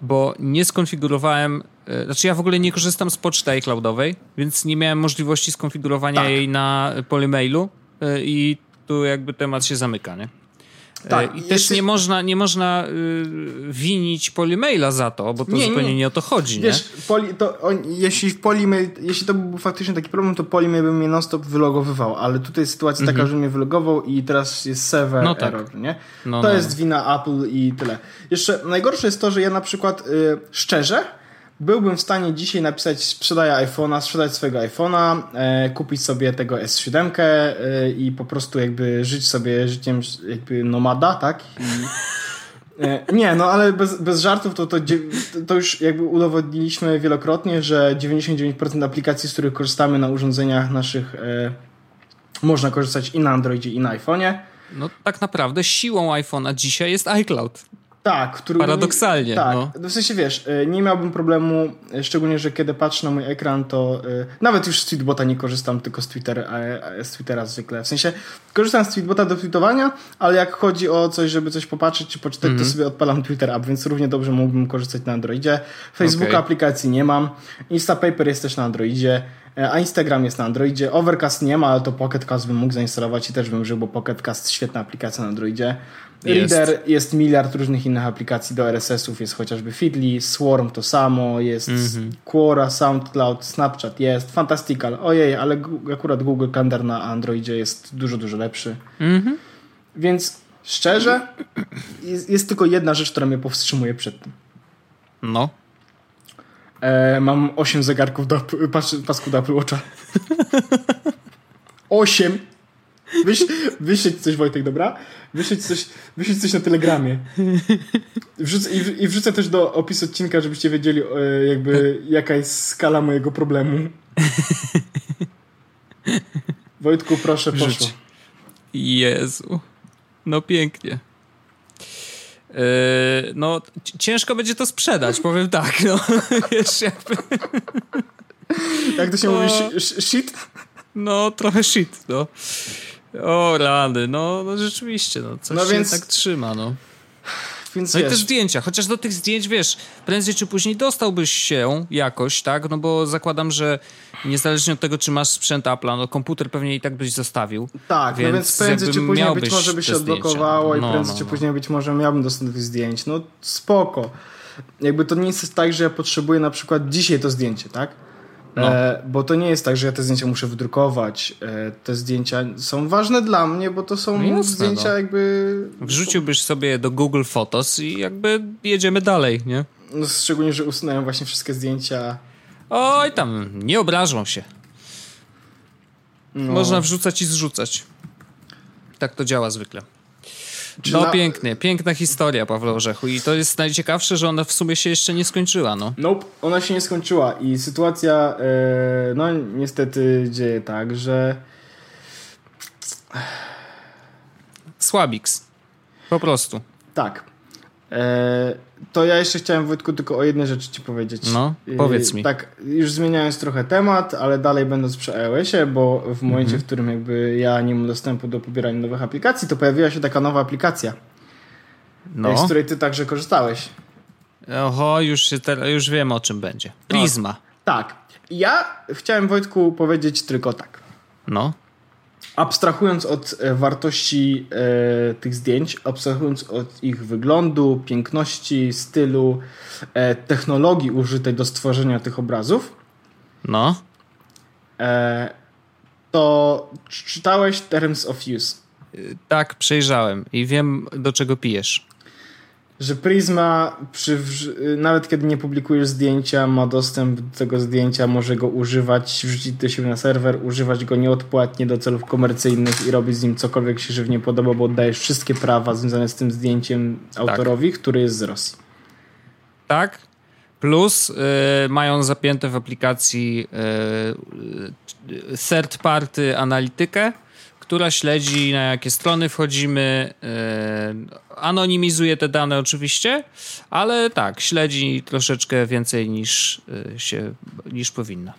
bo nie skonfigurowałem, e, znaczy ja w ogóle nie korzystam z poczty iCloudowej, więc nie miałem możliwości skonfigurowania tak. jej na polymailu e, i tu jakby temat się zamyka, nie? E, tak, I też nie można, nie można y, winić Polymaila za to, bo to nie, zupełnie nie. nie o to chodzi. Wiesz, nie? Poli, to, on, jeśli, w Polymail, jeśli to był faktycznie taki problem, to Polymail by mnie non-stop wylogowywał, ale tutaj jest sytuacja mhm. taka, że mnie wylogował i teraz jest server no tak. error, nie? No, to no. jest wina Apple i tyle. Jeszcze najgorsze jest to, że ja na przykład y, szczerze byłbym w stanie dzisiaj napisać sprzedaję iPhone'a, sprzedać swojego iPhone'a, e, kupić sobie tego S7 e, i po prostu jakby żyć sobie życiem jakby nomada, tak? I, e, nie, no ale bez, bez żartów to, to, to już jakby udowodniliśmy wielokrotnie, że 99% aplikacji, z których korzystamy na urządzeniach naszych e, można korzystać i na Androidzie i na iPhone'ie. No tak naprawdę siłą iPhone'a dzisiaj jest iCloud. Tak, który. Paradoksalnie. Tak, no. w sensie wiesz, e, nie miałbym problemu, e, szczególnie, że kiedy patrzę na mój ekran, to e, nawet już z tweetbota nie korzystam, tylko z, Twitter, z Twittera zwykle. W sensie korzystam z tweetbota do tweetowania, ale jak chodzi o coś, żeby coś popatrzeć czy poczytać, mm -hmm. to mhm. sobie odpalam Twitter app, więc równie dobrze mógłbym korzystać na Androidzie. Facebooka okay. aplikacji nie mam. Instapaper jest też na Androidzie. E, a Instagram jest na Androidzie. Overcast nie ma, ale to Pocketcast bym mógł zainstalować i też bym użył, bo Pocketcast świetna aplikacja na Androidzie. Jest. Reader jest miliard różnych innych aplikacji do RSS-ów, jest chociażby Feedly, Swarm to samo, jest mm-hmm. Quora, SoundCloud, Snapchat jest, Fantastical. Ojej, ale akurat Google Calendar na Androidzie jest dużo, dużo lepszy. Mm-hmm. Więc szczerze, jest, jest, tylko jedna rzecz, która mnie powstrzymuje przed tym. No. E, mam 8 zegarków do pas, pasku do Apple Watcha. 8! Wyś, wyśleć coś, Wojtek, dobra? Wyśleć coś, wyśleć coś na Telegramie. Wrzucę, i, I wrzucę też do opisu odcinka, żebyście wiedzieli e, jakby jaka jest skala mojego problemu. Wojtku, proszę, poszło. Jezu. No pięknie. Yy, no, ciężko będzie to sprzedać, powiem tak. No, wiesz, jakby... Jak to się no, mówi? Shit? No, trochę shit, no. O, rany, no, no rzeczywiście, no, coś no więc... tak trzyma, no. Więc no wiesz. i te zdjęcia, chociaż do tych zdjęć, wiesz, prędzej czy później dostałbyś się jakoś, tak? No bo zakładam, że niezależnie od tego, czy masz sprzęt Apple'a, no komputer pewnie i tak byś zostawił. Tak, więc, no więc prędzej czy później być może by się odblokowało i no, prędzej no, czy no. później być może miałbym dostęp do tych zdjęć. No spoko. Jakby to nie jest tak, że ja potrzebuję na przykład dzisiaj to zdjęcie, tak? No. E, bo to nie jest tak, że ja te zdjęcia muszę wydrukować. E, te zdjęcia są ważne dla mnie, bo to są no jasne, zdjęcia no. jakby... Wrzuciłbyś sobie do Google Photos i jakby jedziemy dalej, nie? No, szczególnie, że usunąłem właśnie wszystkie zdjęcia. Oj, tam, nie obrażą się. No. Można wrzucać i zrzucać. Tak to działa zwykle. Czy no na... pięknie, piękna historia Pawła Orzechu i to jest najciekawsze, że ona w sumie się jeszcze nie skończyła, no. Nope, ona się nie skończyła i sytuacja, e, no niestety dzieje tak, że... Słabiks. Po prostu. Tak. E, to ja jeszcze chciałem Wojtku tylko o jednej rzeczy ci powiedzieć. No, powiedz mi. Tak, już zmieniając trochę temat, ale dalej będąc przy iOSie, bo w momencie, mhm. w którym jakby ja nie mam dostępu do pobierania nowych aplikacji, to pojawiła się taka nowa aplikacja, no. z której ty także korzystałeś. Oho, już, się teraz, już wiem o czym będzie. Prisma. No, tak. Ja chciałem Wojtku powiedzieć tylko tak. No abstrahując od e, wartości e, tych zdjęć, abstrahując od ich wyglądu, piękności, stylu, e, technologii użytej do stworzenia tych obrazów, no. E, to czytałeś Terms of Use? Tak, przejrzałem i wiem, do czego pijesz że Prisma przy, nawet kiedy nie publikujesz zdjęcia, ma dostęp do tego zdjęcia, może go używać, wrzucić do siebie na serwer, używać go nieodpłatnie do celów komercyjnych i robić z nim cokolwiek się żywnie podoba, bo oddajesz wszystkie prawa związane z tym zdjęciem autorowi, tak. który jest z Rosji. Tak. Plus y, mają zapięte w aplikacji y, third party analitykę, która śledzi na jakie strony wchodzimy, yy, anonimizuje te dane oczywiście, ale tak, śledzi troszeczkę więcej niż yy, się, niż powinna.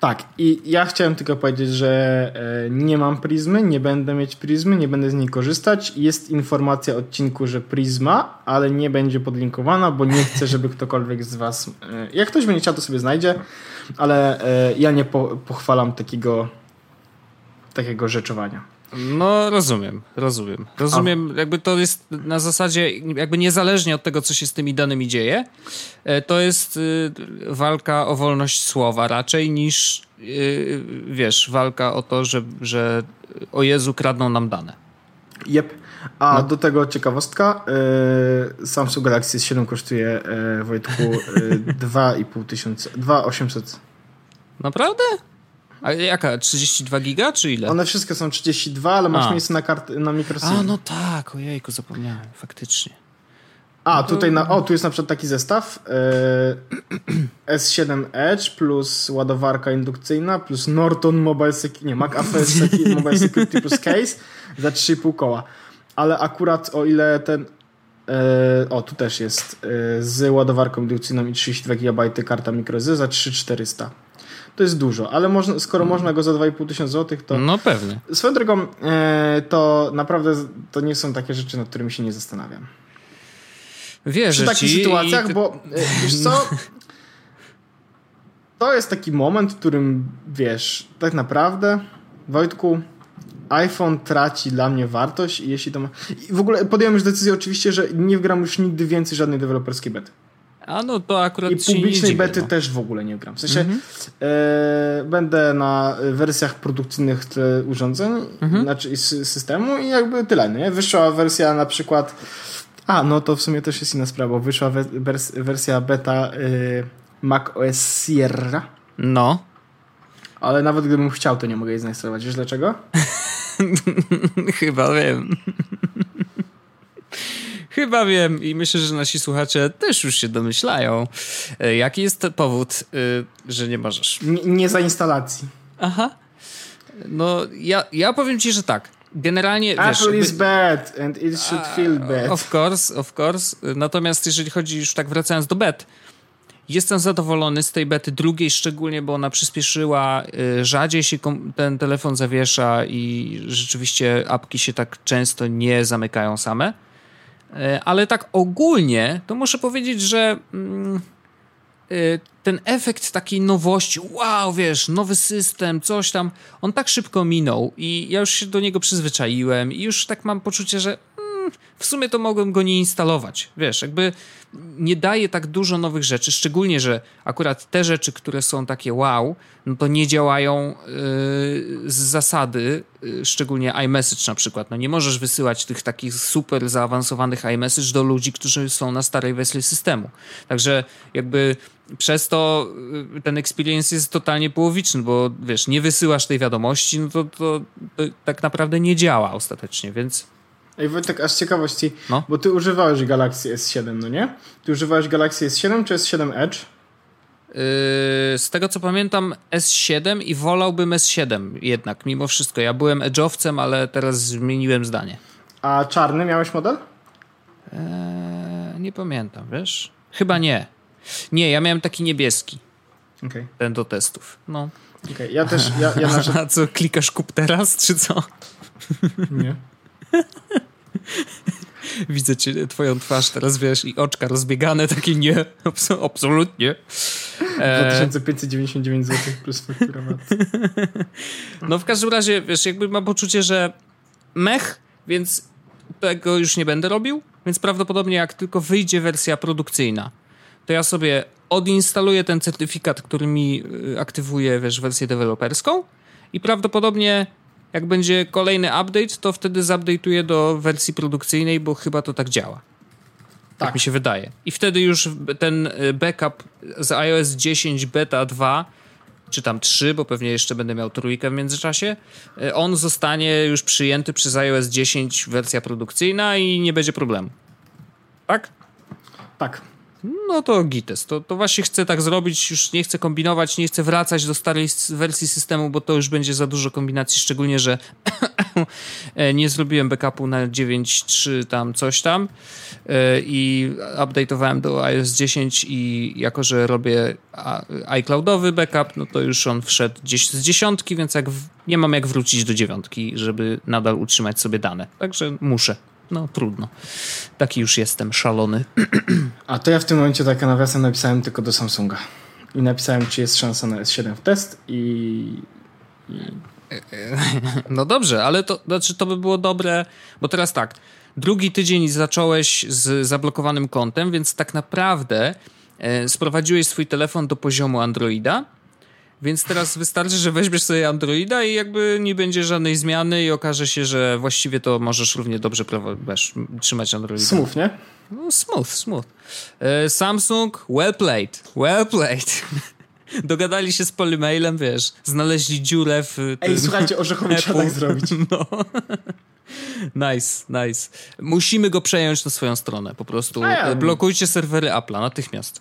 Tak, i ja chciałem tylko powiedzieć, że e, nie mam prizmy, nie będę mieć prizmy, nie będę z niej korzystać. Jest informacja odcinku, że prizma, ale nie będzie podlinkowana, bo nie chcę, żeby ktokolwiek z Was. E, jak ktoś będzie chciał, to sobie znajdzie, ale ja nie po, pochwalam takiego takiego rzeczowania. No, rozumiem, rozumiem. Rozumiem, A... jakby to jest na zasadzie, jakby niezależnie od tego, co się z tymi danymi dzieje, e, to jest y, walka o wolność słowa raczej niż, y, wiesz, walka o to, że, że o Jezu kradną nam dane. Jep. A no. do tego ciekawostka, y, Samsung Galaxy S7 kosztuje, Wojtku, 2,5 tysiąca, 2,800. Naprawdę? A jaka? 32 giga, czy ile? One wszystkie są 32, ale masz A. miejsce na, kart, na microSD. A, no tak, ojejku, zapomniałem, faktycznie. A, no tutaj na, o, tu jest na przykład taki zestaw yy, S7 Edge plus ładowarka indukcyjna plus Norton Mobile Security, nie, McAfee Mobile Security plus case za 3,5 koła. Ale akurat o ile ten yy, o, tu też jest yy, z ładowarką indukcyjną i 32 GB karta microSD za 3400 to jest dużo, ale można, skoro można go za 2,5 tysiąca złotych, to... No pewnie. Swoją drogą, e, to naprawdę to nie są takie rzeczy, nad którymi się nie zastanawiam. Wiesz, Przy takich sytuacjach, i... bo e, wiesz co... to jest taki moment, w którym wiesz, tak naprawdę, Wojtku, iPhone traci dla mnie wartość i jeśli to ma... I w ogóle podjąłem już decyzję oczywiście, że nie wgram już nigdy więcej żadnej deweloperskiej bety. A no to akurat I publicznej bety no. też w ogóle nie gram. W sensie mm -hmm. e, będę na wersjach produkcyjnych urządzeń, mm -hmm. znaczy systemu i jakby tyle. Nie? Wyszła wersja na przykład a, no to w sumie też jest inna sprawa. Wyszła wers wersja beta y, Mac OS Sierra. No. Ale nawet gdybym chciał, to nie mogę jej zainstalować. Wiesz dlaczego? Chyba wiem. Chyba wiem i myślę, że nasi słuchacze też już się domyślają. E, jaki jest powód, e, że nie możesz? Nie, nie za instalacji. Aha. No, ja, ja powiem ci, że tak. Generalnie. Apple wiesz, is jakby... bad and it should feel bad. Of course, of course. Natomiast jeżeli chodzi już tak wracając do bet, Jestem zadowolony z tej bety drugiej, szczególnie, bo ona przyspieszyła. Y, rzadziej się ten telefon zawiesza i rzeczywiście apki się tak często nie zamykają same. Y, ale tak ogólnie, to muszę powiedzieć, że mm, y, ten efekt takiej nowości, wow, wiesz, nowy system, coś tam, on tak szybko minął i ja już się do niego przyzwyczaiłem i już tak mam poczucie, że mm, w sumie to mogłem go nie instalować. Wiesz, jakby nie daje tak dużo nowych rzeczy, szczególnie, że akurat te rzeczy, które są takie wow, no to nie działają yy, z zasady, yy, szczególnie iMessage na przykład. No nie możesz wysyłać tych takich super zaawansowanych iMessage do ludzi, którzy są na starej wersji systemu. Także jakby przez to yy, ten experience jest totalnie połowiczny, bo wiesz, nie wysyłasz tej wiadomości, no to, to, to tak naprawdę nie działa ostatecznie, więc Ej Wojtek, aż ciekawości, no? bo ty używałeś Galaxy S7, no nie? Ty używałeś Galaxy S7 czy S7 Edge? Yy, z tego co pamiętam S7 i wolałbym S7 jednak, mimo wszystko. Ja byłem edge'owcem, ale teraz zmieniłem zdanie. A czarny miałeś model? Eee, nie pamiętam, wiesz? Chyba nie. Nie, ja miałem taki niebieski. Okay. Ten do testów. No. Okay. Ja też. Ja, ja. A co, klikasz kup teraz, czy co? Nie. Widzę cię, twoją twarz teraz, wiesz, i oczka rozbiegane, takie nie, absolutnie. 2599 zł plus faktura No w każdym razie, wiesz, jakby mam poczucie, że mech, więc tego już nie będę robił, więc prawdopodobnie jak tylko wyjdzie wersja produkcyjna, to ja sobie odinstaluję ten certyfikat, który mi y, aktywuje, wiesz, wersję deweloperską i prawdopodobnie jak będzie kolejny update, to wtedy zupdate'uję do wersji produkcyjnej, bo chyba to tak działa. Tak. tak mi się wydaje. I wtedy już ten y, backup z iOS 10 beta 2 czy tam 3, bo pewnie jeszcze będę miał trójkę w międzyczasie, y, on zostanie już przyjęty przez iOS 10 wersja produkcyjna i nie będzie problemu. Tak? Tak. No to Gites. To, to właśnie chcę tak zrobić, już nie chcę kombinować, nie chcę wracać do starej wersji systemu, bo to już będzie za dużo kombinacji, szczególnie, że e, nie zrobiłem backupu na 9.3 tam coś tam e, i update'owałem do iOS 10 i jako, że robię iCloudowy backup, no to już on wszedł gdzieś z dziesiątki, więc jak w, nie mam jak wrócić do dziewiątki, żeby nadal utrzymać sobie dane. Także muszę no trudno. Taki już jestem, szalony. A to ja w tym momencie tak nawiasem napisałem tylko do Samsunga. I napisałem, czy jest szansa na S7 w test i... i... No dobrze, ale to znaczy to by było dobre, bo teraz tak, drugi tydzień zacząłeś z zablokowanym kontem, więc tak naprawdę e, sprowadziłeś swój telefon do poziomu Androida więc teraz wystarczy, że weźmiesz sobie Androida i jakby nie będzie żadnej zmiany i okaże się, że właściwie to możesz równie dobrze wiesz, trzymać Androida. Smooth, nie? No, smooth, smooth. E, Samsung, well played, well played. Dogadali się z Polymailem, wiesz, znaleźli dziurę w tym Ej, słuchajcie, orzechowy tak zrobić. No. Nice, nice. Musimy go przejąć na swoją stronę, po prostu. Ja Blokujcie serwery Apple'a natychmiast.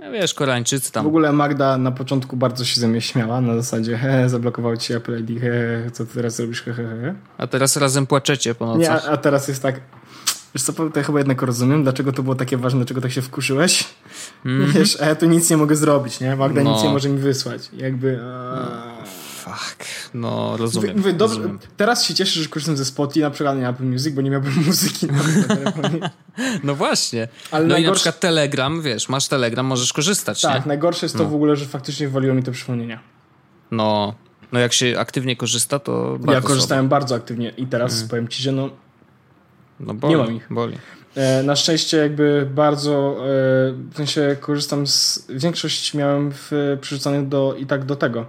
No wiesz, Koreańczycy tam. W ogóle Magda na początku bardzo się ze mnie śmiała, na zasadzie he, zablokował ci Apple ID, he, co ty teraz robisz, he, he, he. A teraz razem płaczecie po nocach. Nie, a, a teraz jest tak, wiesz co, to ja chyba jednak rozumiem, dlaczego to było takie ważne, dlaczego tak się wkuszyłeś. Mm -hmm. Wiesz, a ja tu nic nie mogę zrobić, nie? Magda no. nic nie może mi wysłać. Jakby... A... fuck. No, rozumiem. Mówię, dobrze, rozumiem. teraz się cieszę, że korzystam ze Spotify, na przykład nie Apple Music, bo nie miałbym muzyki na, telefonie. No właśnie. Ale no i na najgorsze- przykład Telegram, wiesz, masz Telegram, możesz korzystać, Tak, nie? najgorsze jest to w ogóle, że faktycznie waliło mi te przypomnienia. No, no jak się aktywnie korzysta, to bardzo Ja korzystałem bardzo aktywnie i teraz powiem ci, że no, Słabo. No boli, nie mam ich. boli. E, na szczęście jakby bardzo, e, w sensie korzystam z, większość miałem w, przerzucanych do, i tak do tego,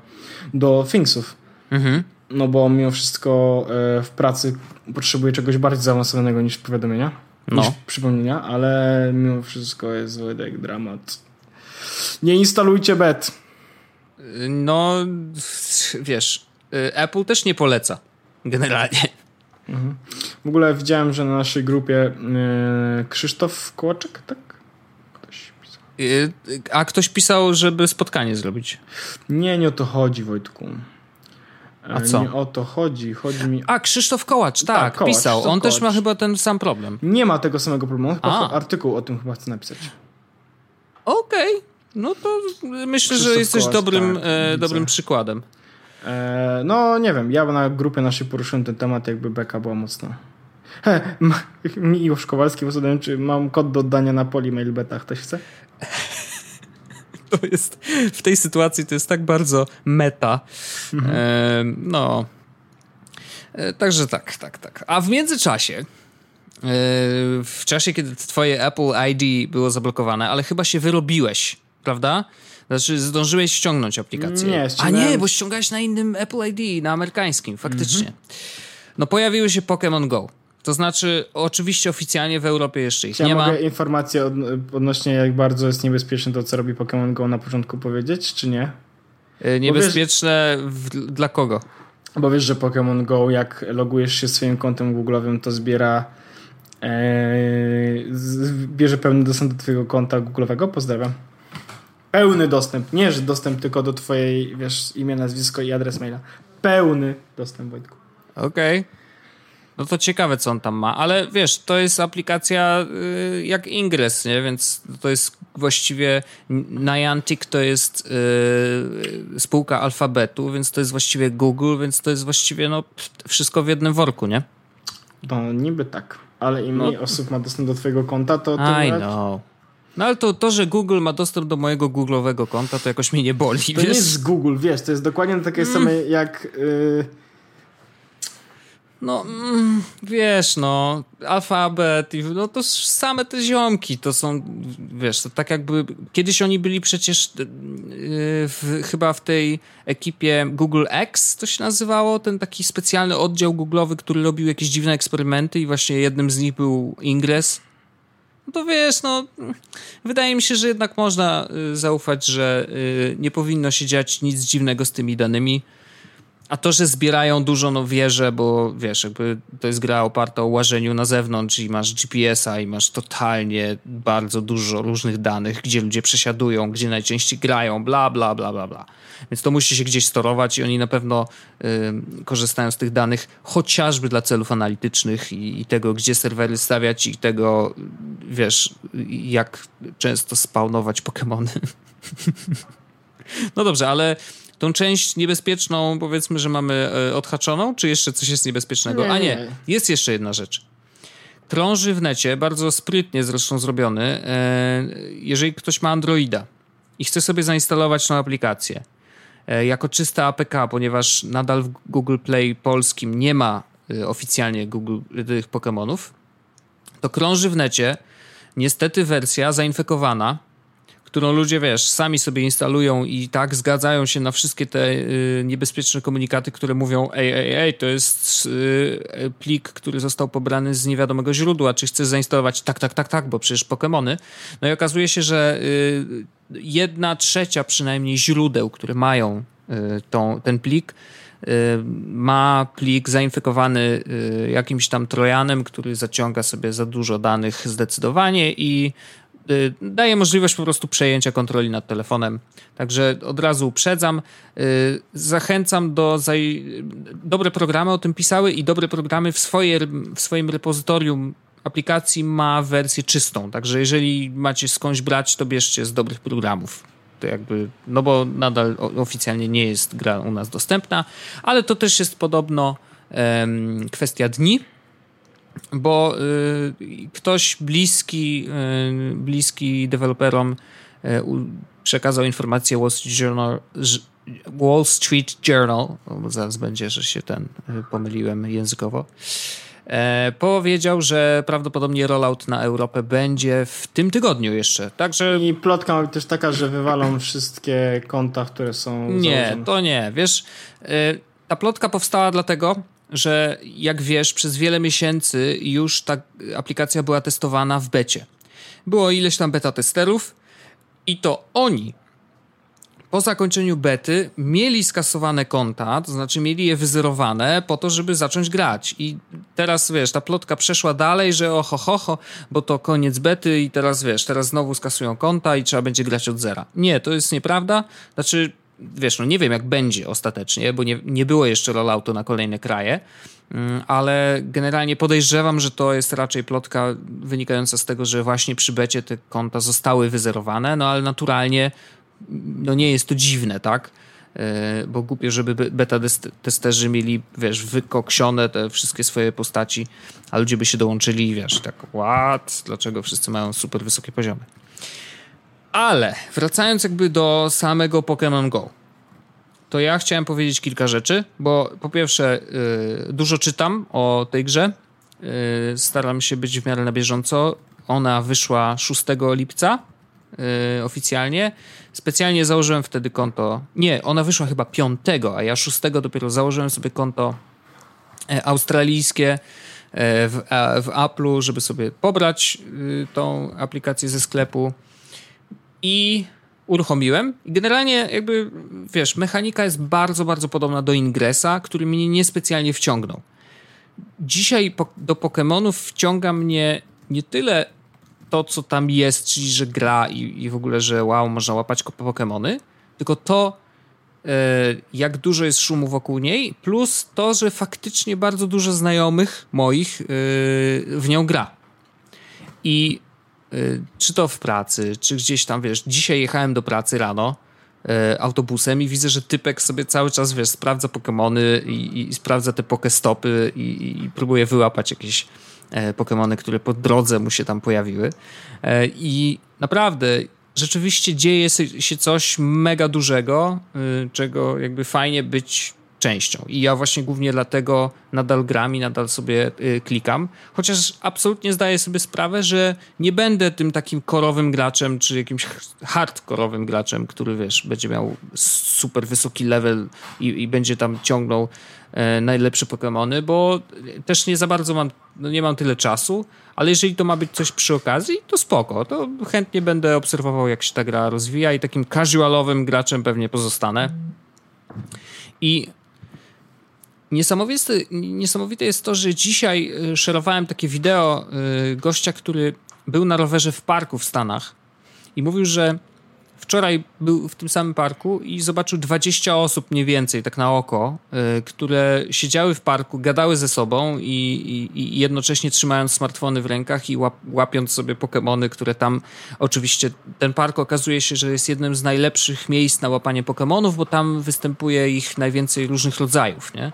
do Thingsów. Mhm. No bo mimo wszystko e, w pracy potrzebuję czegoś bardziej zaawansowanego niż powiadomienia, No. niż przypomnienia, ale mimo wszystko jest Wojtek dramat. Nie instalujcie bet. No, wiesz, Apple też nie poleca. Generalnie. W ogóle widziałem, że na naszej grupie e, Krzysztof Kołaczek, tak? Ktoś pisał. Y, A ktoś pisał, żeby spotkanie zrobić. Nie, nie o to chodzi, Wojtku. A co? Nie o to chodzi. Chodzi mi. A, Krzysztof Kołacz, tak, Tak, Kołacz, pisał. Krzysztof On też ma Kołacz. chyba ten sam problem. Nie ma tego samego problemu. Chyba artykuł o tym chyba chcę napisać. Okej, no to myślę, że Krzysztof jesteś Kołacz, dobrym, tak, e, dobrym przykładem. E, no, nie wiem. Ja na grupie naszej poruszyłem ten temat, jakby beka była mocna. He, Miłosz Kowalski posłuchałem, czy mam kod do oddania na poli mailbetach. Ktoś chce? To jest, w tej sytuacji to jest tak bardzo meta. E, no. E, także tak, tak, tak. A w międzyczasie, e, w czasie, kiedy twoje Apple ID było zablokowane, ale chyba się wyrobiłeś, prawda? Znaczy zdążyłeś ściągnąć aplikację. Nie, A ściągnąłem- nie, bo ściągałeś na innym Apple ID, na amerykańskim, faktycznie. No pojawiły się Pokémon Go. To znaczy, oczywiście oficjalnie w Europie jeszcze ich Czy ja nie ma. mogę informację od, odnośnie jak bardzo jest niebezpieczne to, co robi Pokémon Go na początku powiedzieć, czy nie? E, Niebezpieczne w, dla kogo? Bo wiesz, że Pokémon Go, jak logujesz się swoim kontem Google'owym, to zbiera e, z, bierze pełny dostęp do twojego konta Google'owego. Pozdrawiam. Pełny dostęp. Nie, że dostęp tylko do twojej, wiesz, imię, nazwisko i adres maila. Pełny dostęp, Wojtku. Okej. No to ciekawe, co on tam ma, ale wiesz, to jest aplikacja y, jak Ingress, nie? Więc to jest właściwie Niantic to jest y, spółka alfabetu, więc to jest właściwie Google, więc to jest właściwie no, wszystko w jednym worku, nie? No niby tak, ale im mniej osób ma dostęp do twojego konta, to... to I nawet- know. No ale to, to, że Google ma dostęp do mojego Google'owego konta, to jakoś mnie nie boli, To nie wiesz? jest z Google, wiesz, to jest dokładnie takie same jak... Y, No, mm, wiesz, no, alfabet, i- no to same te ziomki, to są, wiesz, to tak jakby, kiedyś oni byli przecież yy, w, chyba w tej ekipie Google X, to się nazywało, ten taki specjalny oddział Google'owy, który robił jakieś dziwne eksperymenty i właśnie jednym z nich był Ingress. No to wiesz, no, wydaje mi się, że jednak można y, zaufać, że y, nie powinno się dziać nic dziwnego z tymi danymi. A to, że zbierają dużo, no wierzę, bo wiesz, jakby to jest gra oparta o łażeniu na zewnątrz i masz GPS-a i masz totalnie bardzo dużo różnych danych, gdzie ludzie przesiadują, gdzie najczęściej grają, bla, bla, bla, bla, bla. Więc to musi się gdzieś storować i oni na pewno y, korzystają z tych danych chociażby dla celów analitycznych i, i tego, gdzie serwery stawiać i tego, wiesz, jak często spawnować Pokémony. no dobrze, ale tą część niebezpieczną powiedzmy, że mamy e, odhaczoną, czy jeszcze coś jest niebezpiecznego? Nie, A nie, jest jeszcze jedna rzecz. Krąży w necie, bardzo sprytnie zresztą zrobiony, e, jeżeli ktoś ma Androida i chce sobie zainstalować tą aplikację e, jako czysta APK, ponieważ nadal w Google Play polskim nie ma oficjalnie Google tych Pokémonów, to krąży w necie niestety wersja zainfekowana, którą ludzie, wiesz, sami sobie instalują i tak zgadzają się na wszystkie te y, niebezpieczne komunikaty, które mówią ej, ej, ej, to jest y, plik, który został pobrany z niewiadomego źródła, czy chcesz zainstalować? Tak, tak, tak, tak, bo przecież Pokémony. No i okazuje się, że y, jedna trzecia przynajmniej źródeł, które mają y, tą, ten plik, y, ma plik zainfekowany y, jakimś tam trojanem, który zaciąga sobie za dużo danych zdecydowanie i y, daje możliwość po prostu przejęcia kontroli nad telefonem. Także od razu uprzedzam. y, Zachęcam do. Zaj... Dobre programy o tym pisały i dobre programy w, swoje, w swoim repozytorium aplikacji ma wersję czystą. Także jeżeli macie skądś brać, to bierzcie z dobrych programów. to jakby, no bo nadal oficjalnie nie jest gra u nas dostępna, ale to też jest podobno um, kwestia dni, bo y, ktoś bliski, y, bliski deweloperom y, przekazał informację Wall Street Journal, Wall Street Journal, zaraz będzie, że się ten y, pomyliłem językowo, e, powiedział, że prawdopodobnie rollout na Europę będzie w tym tygodniu jeszcze. Także... I plotka też taka, że wywalą wszystkie konta, które są Nie, założone. to nie. Wiesz, y, ta plotka powstała dlatego, że jak wiesz, przez wiele miesięcy już ta aplikacja była testowana w becie. Było ileś tam beta testerów i to oni po zakończeniu bety mieli skasowane konta, to znaczy mieli je wyzerowane po to, żeby zacząć grać. I teraz wiesz, ta plotka przeszła dalej, że oho, ho, ho, bo to koniec bety i teraz wiesz, teraz znowu skasują konta i trzeba będzie grać od zera. Nie, to jest nieprawda. Znaczy, wiesz, no nie wiem jak będzie ostatecznie, bo nie, nie było jeszcze rolloutu na kolejne kraje, mm, ale generalnie podejrzewam, że to jest raczej plotka wynikająca z tego, że właśnie przy becie te konta zostały wyzerowane, no ale naturalnie no nie jest to dziwne, tak? E, bo głupie, żeby beta testerzy mieli, wiesz, wykoksione te wszystkie swoje postaci, a ludzie by się dołączyli i wiesz, tak, what? Dlaczego wszyscy mają super wysokie poziomy? Ale wracając jakby do samego Pokémon Go, to ja chciałem powiedzieć kilka rzeczy, bo po pierwsze yy, dużo czytam o tej grze, yy, staram się być w miarę na bieżąco. Ona wyszła 6 lipca yy, oficjalnie. Specjalnie założyłem wtedy konto. Nie, ona wyszła chyba 5, a ja 6 dopiero założyłem sobie konto e, australijskie e, w, w Apple'u, żeby sobie pobrać y, tą aplikację ze sklepu i uruchomiłem. Generalnie jakby, wiesz, mechanika jest bardzo, bardzo podobna do Ingresa, który mnie niespecjalnie wciągnął. Dzisiaj po, do Pokémonów wciąga mnie nie tyle to, co tam jest, czyli że gra i, i w ogóle, że wow, można łapać Pokémony, tylko to, e, jak dużo jest szumu wokół niej, plus to, że faktycznie bardzo dużo znajomych moich e, w nią gra. I czy to w pracy, czy gdzieś tam, wiesz, dzisiaj jechałem do pracy rano y, autobusem i widzę, że typek sobie cały czas, wiesz, sprawdza Pokémony i, i sprawdza te Pokestopy i, i próbuje wyłapać jakieś e, Pokémony, które po drodze mu się tam pojawiły. E, I naprawdę rzeczywiście dzieje się coś mega dużego, y, czego jakby fajnie być częścią. I ja właśnie głównie dlatego nadal gram i nadal sobie y, klikam. Chociaż absolutnie zdaję sobie sprawę, że nie będę tym takim korowym graczem, czy jakimś hardkorowym graczem, który wiesz, będzie miał super wysoki level i, i będzie tam ciągnął e, najlepsze Pokémony, bo też nie za bardzo mam, no nie mam tyle czasu, ale jeżeli to ma być coś przy okazji, to spoko. To chętnie będę obserwował, jak się ta gra rozwija i takim casualowym graczem pewnie pozostanę. I Niesamowite, niesamowite jest to, że dzisiaj y, szerowałem takie wideo y, gościa, który był na rowerze w parku w Stanach i mówił, że wczoraj był w tym samym parku i zobaczył 20 osób mniej więcej, tak na oko, y, które siedziały w parku, gadały ze sobą i, i, i jednocześnie trzymając smartfony w rękach i łap, łapiąc sobie Pokémony, które tam oczywiście ten park okazuje się, że jest jednym z najlepszych miejsc na łapanie Pokémonów, bo tam występuje ich najwięcej różnych rodzajów, nie?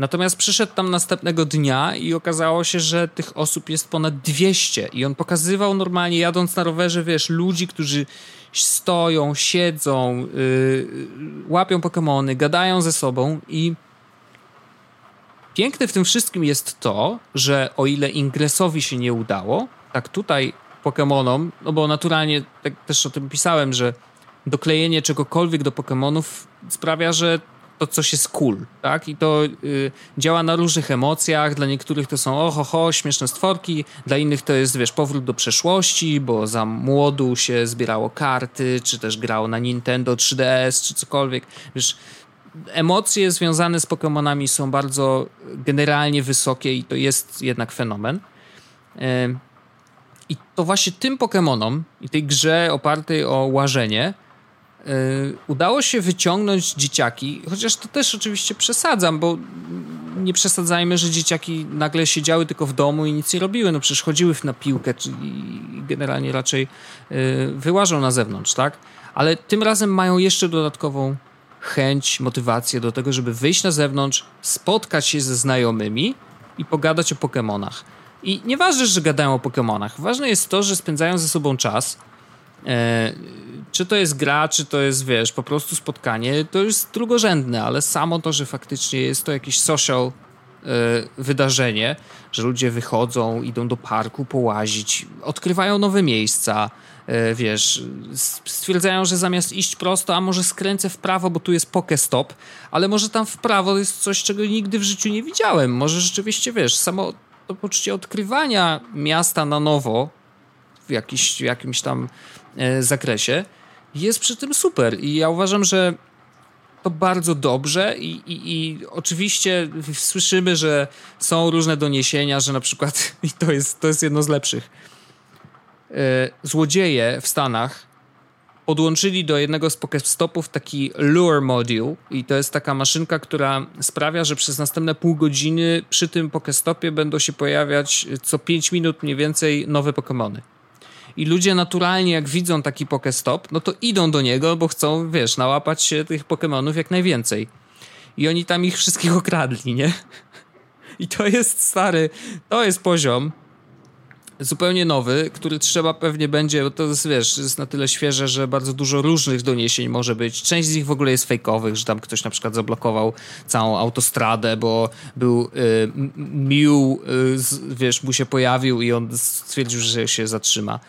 Natomiast przyszedł tam następnego dnia i okazało się, że tych osób jest ponad 200 i on pokazywał normalnie jadąc na rowerze, wiesz, ludzi, którzy stoją, siedzą, yy, łapią Pokémony, gadają ze sobą i piękne w tym wszystkim jest to, że o ile Ingresowi się nie udało, tak tutaj Pokémonom, no bo naturalnie tak też o tym pisałem, że doklejenie czegokolwiek do Pokémonów sprawia, że to coś jest cool, tak? I to y, działa na różnych emocjach. Dla niektórych to są oho, ho, śmieszne stworki, dla innych to jest, wiesz, powrót do przeszłości, bo za młodu się zbierało karty, czy też grało na Nintendo 3DS, czy cokolwiek. Wiesz, emocje związane z Pokémonami są bardzo generalnie wysokie i to jest jednak fenomen. Y, I to właśnie tym Pokémonom i tej grze opartej o łażenie udało się wyciągnąć dzieciaki, chociaż to też oczywiście przesadzam, bo nie przesadzajmy, że dzieciaki nagle siedziały tylko w domu i nic nie robiły. No przecież chodziły na piłkę i generalnie raczej e, wyłażą na zewnątrz, tak? ale tym razem mają jeszcze dodatkową chęć, motywację do tego, żeby wyjść na zewnątrz, spotkać się ze znajomymi i pogadać o Pokémonach. I nieważne, że gadają o Pokémonach, ważne jest to, że spędzają ze sobą czas. Czy to jest gra, czy to jest, wiesz, po prostu spotkanie, to jest drugorzędne, ale samo to, że faktycznie jest to jakiś social e, wydarzenie, że ludzie wychodzą, idą do parku połazić, odkrywają nowe miejsca, E, wiesz, stwierdzają, że zamiast iść prosto, a może skręcę w prawo, bo tu jest pokestop, ale może tam w prawo jest coś, czego nigdy w życiu nie widziałem. Może rzeczywiście, wiesz, samo to poczucie odkrywania miasta na nowo w, jakiś, w jakimś tam e, zakresie jest przy tym super i ja uważam, że to bardzo dobrze i, i, i, oczywiście słyszymy, że są różne doniesienia, że na przykład, i to jest, to jest jedno z lepszych, E, złodzieje w Stanach podłączyli do jednego z Pokestopów taki lure module i to jest taka maszynka, która sprawia, że przez następne pół godziny przy tym Pokestopie będą się pojawiać co 5 minut mniej więcej nowe Pokémony. I ludzie naturalnie, jak widzą taki Pokestop, no to idą do niego, bo chcą, wiesz, nałapać się tych Pokémonów jak najwięcej. I oni tam ich wszystkich okradli, nie? I to jest stary, to jest poziom, zupełnie nowy, który trzeba pewnie będzie, bo to jest, wiesz, jest na tyle świeże, że bardzo dużo różnych doniesień może być. Część z nich w ogóle jest fejkowych, że tam ktoś na przykład zablokował całą autostradę, bo był y, Mew, y, wiesz, mu się pojawił i on stwierdził, że się zatrzyma.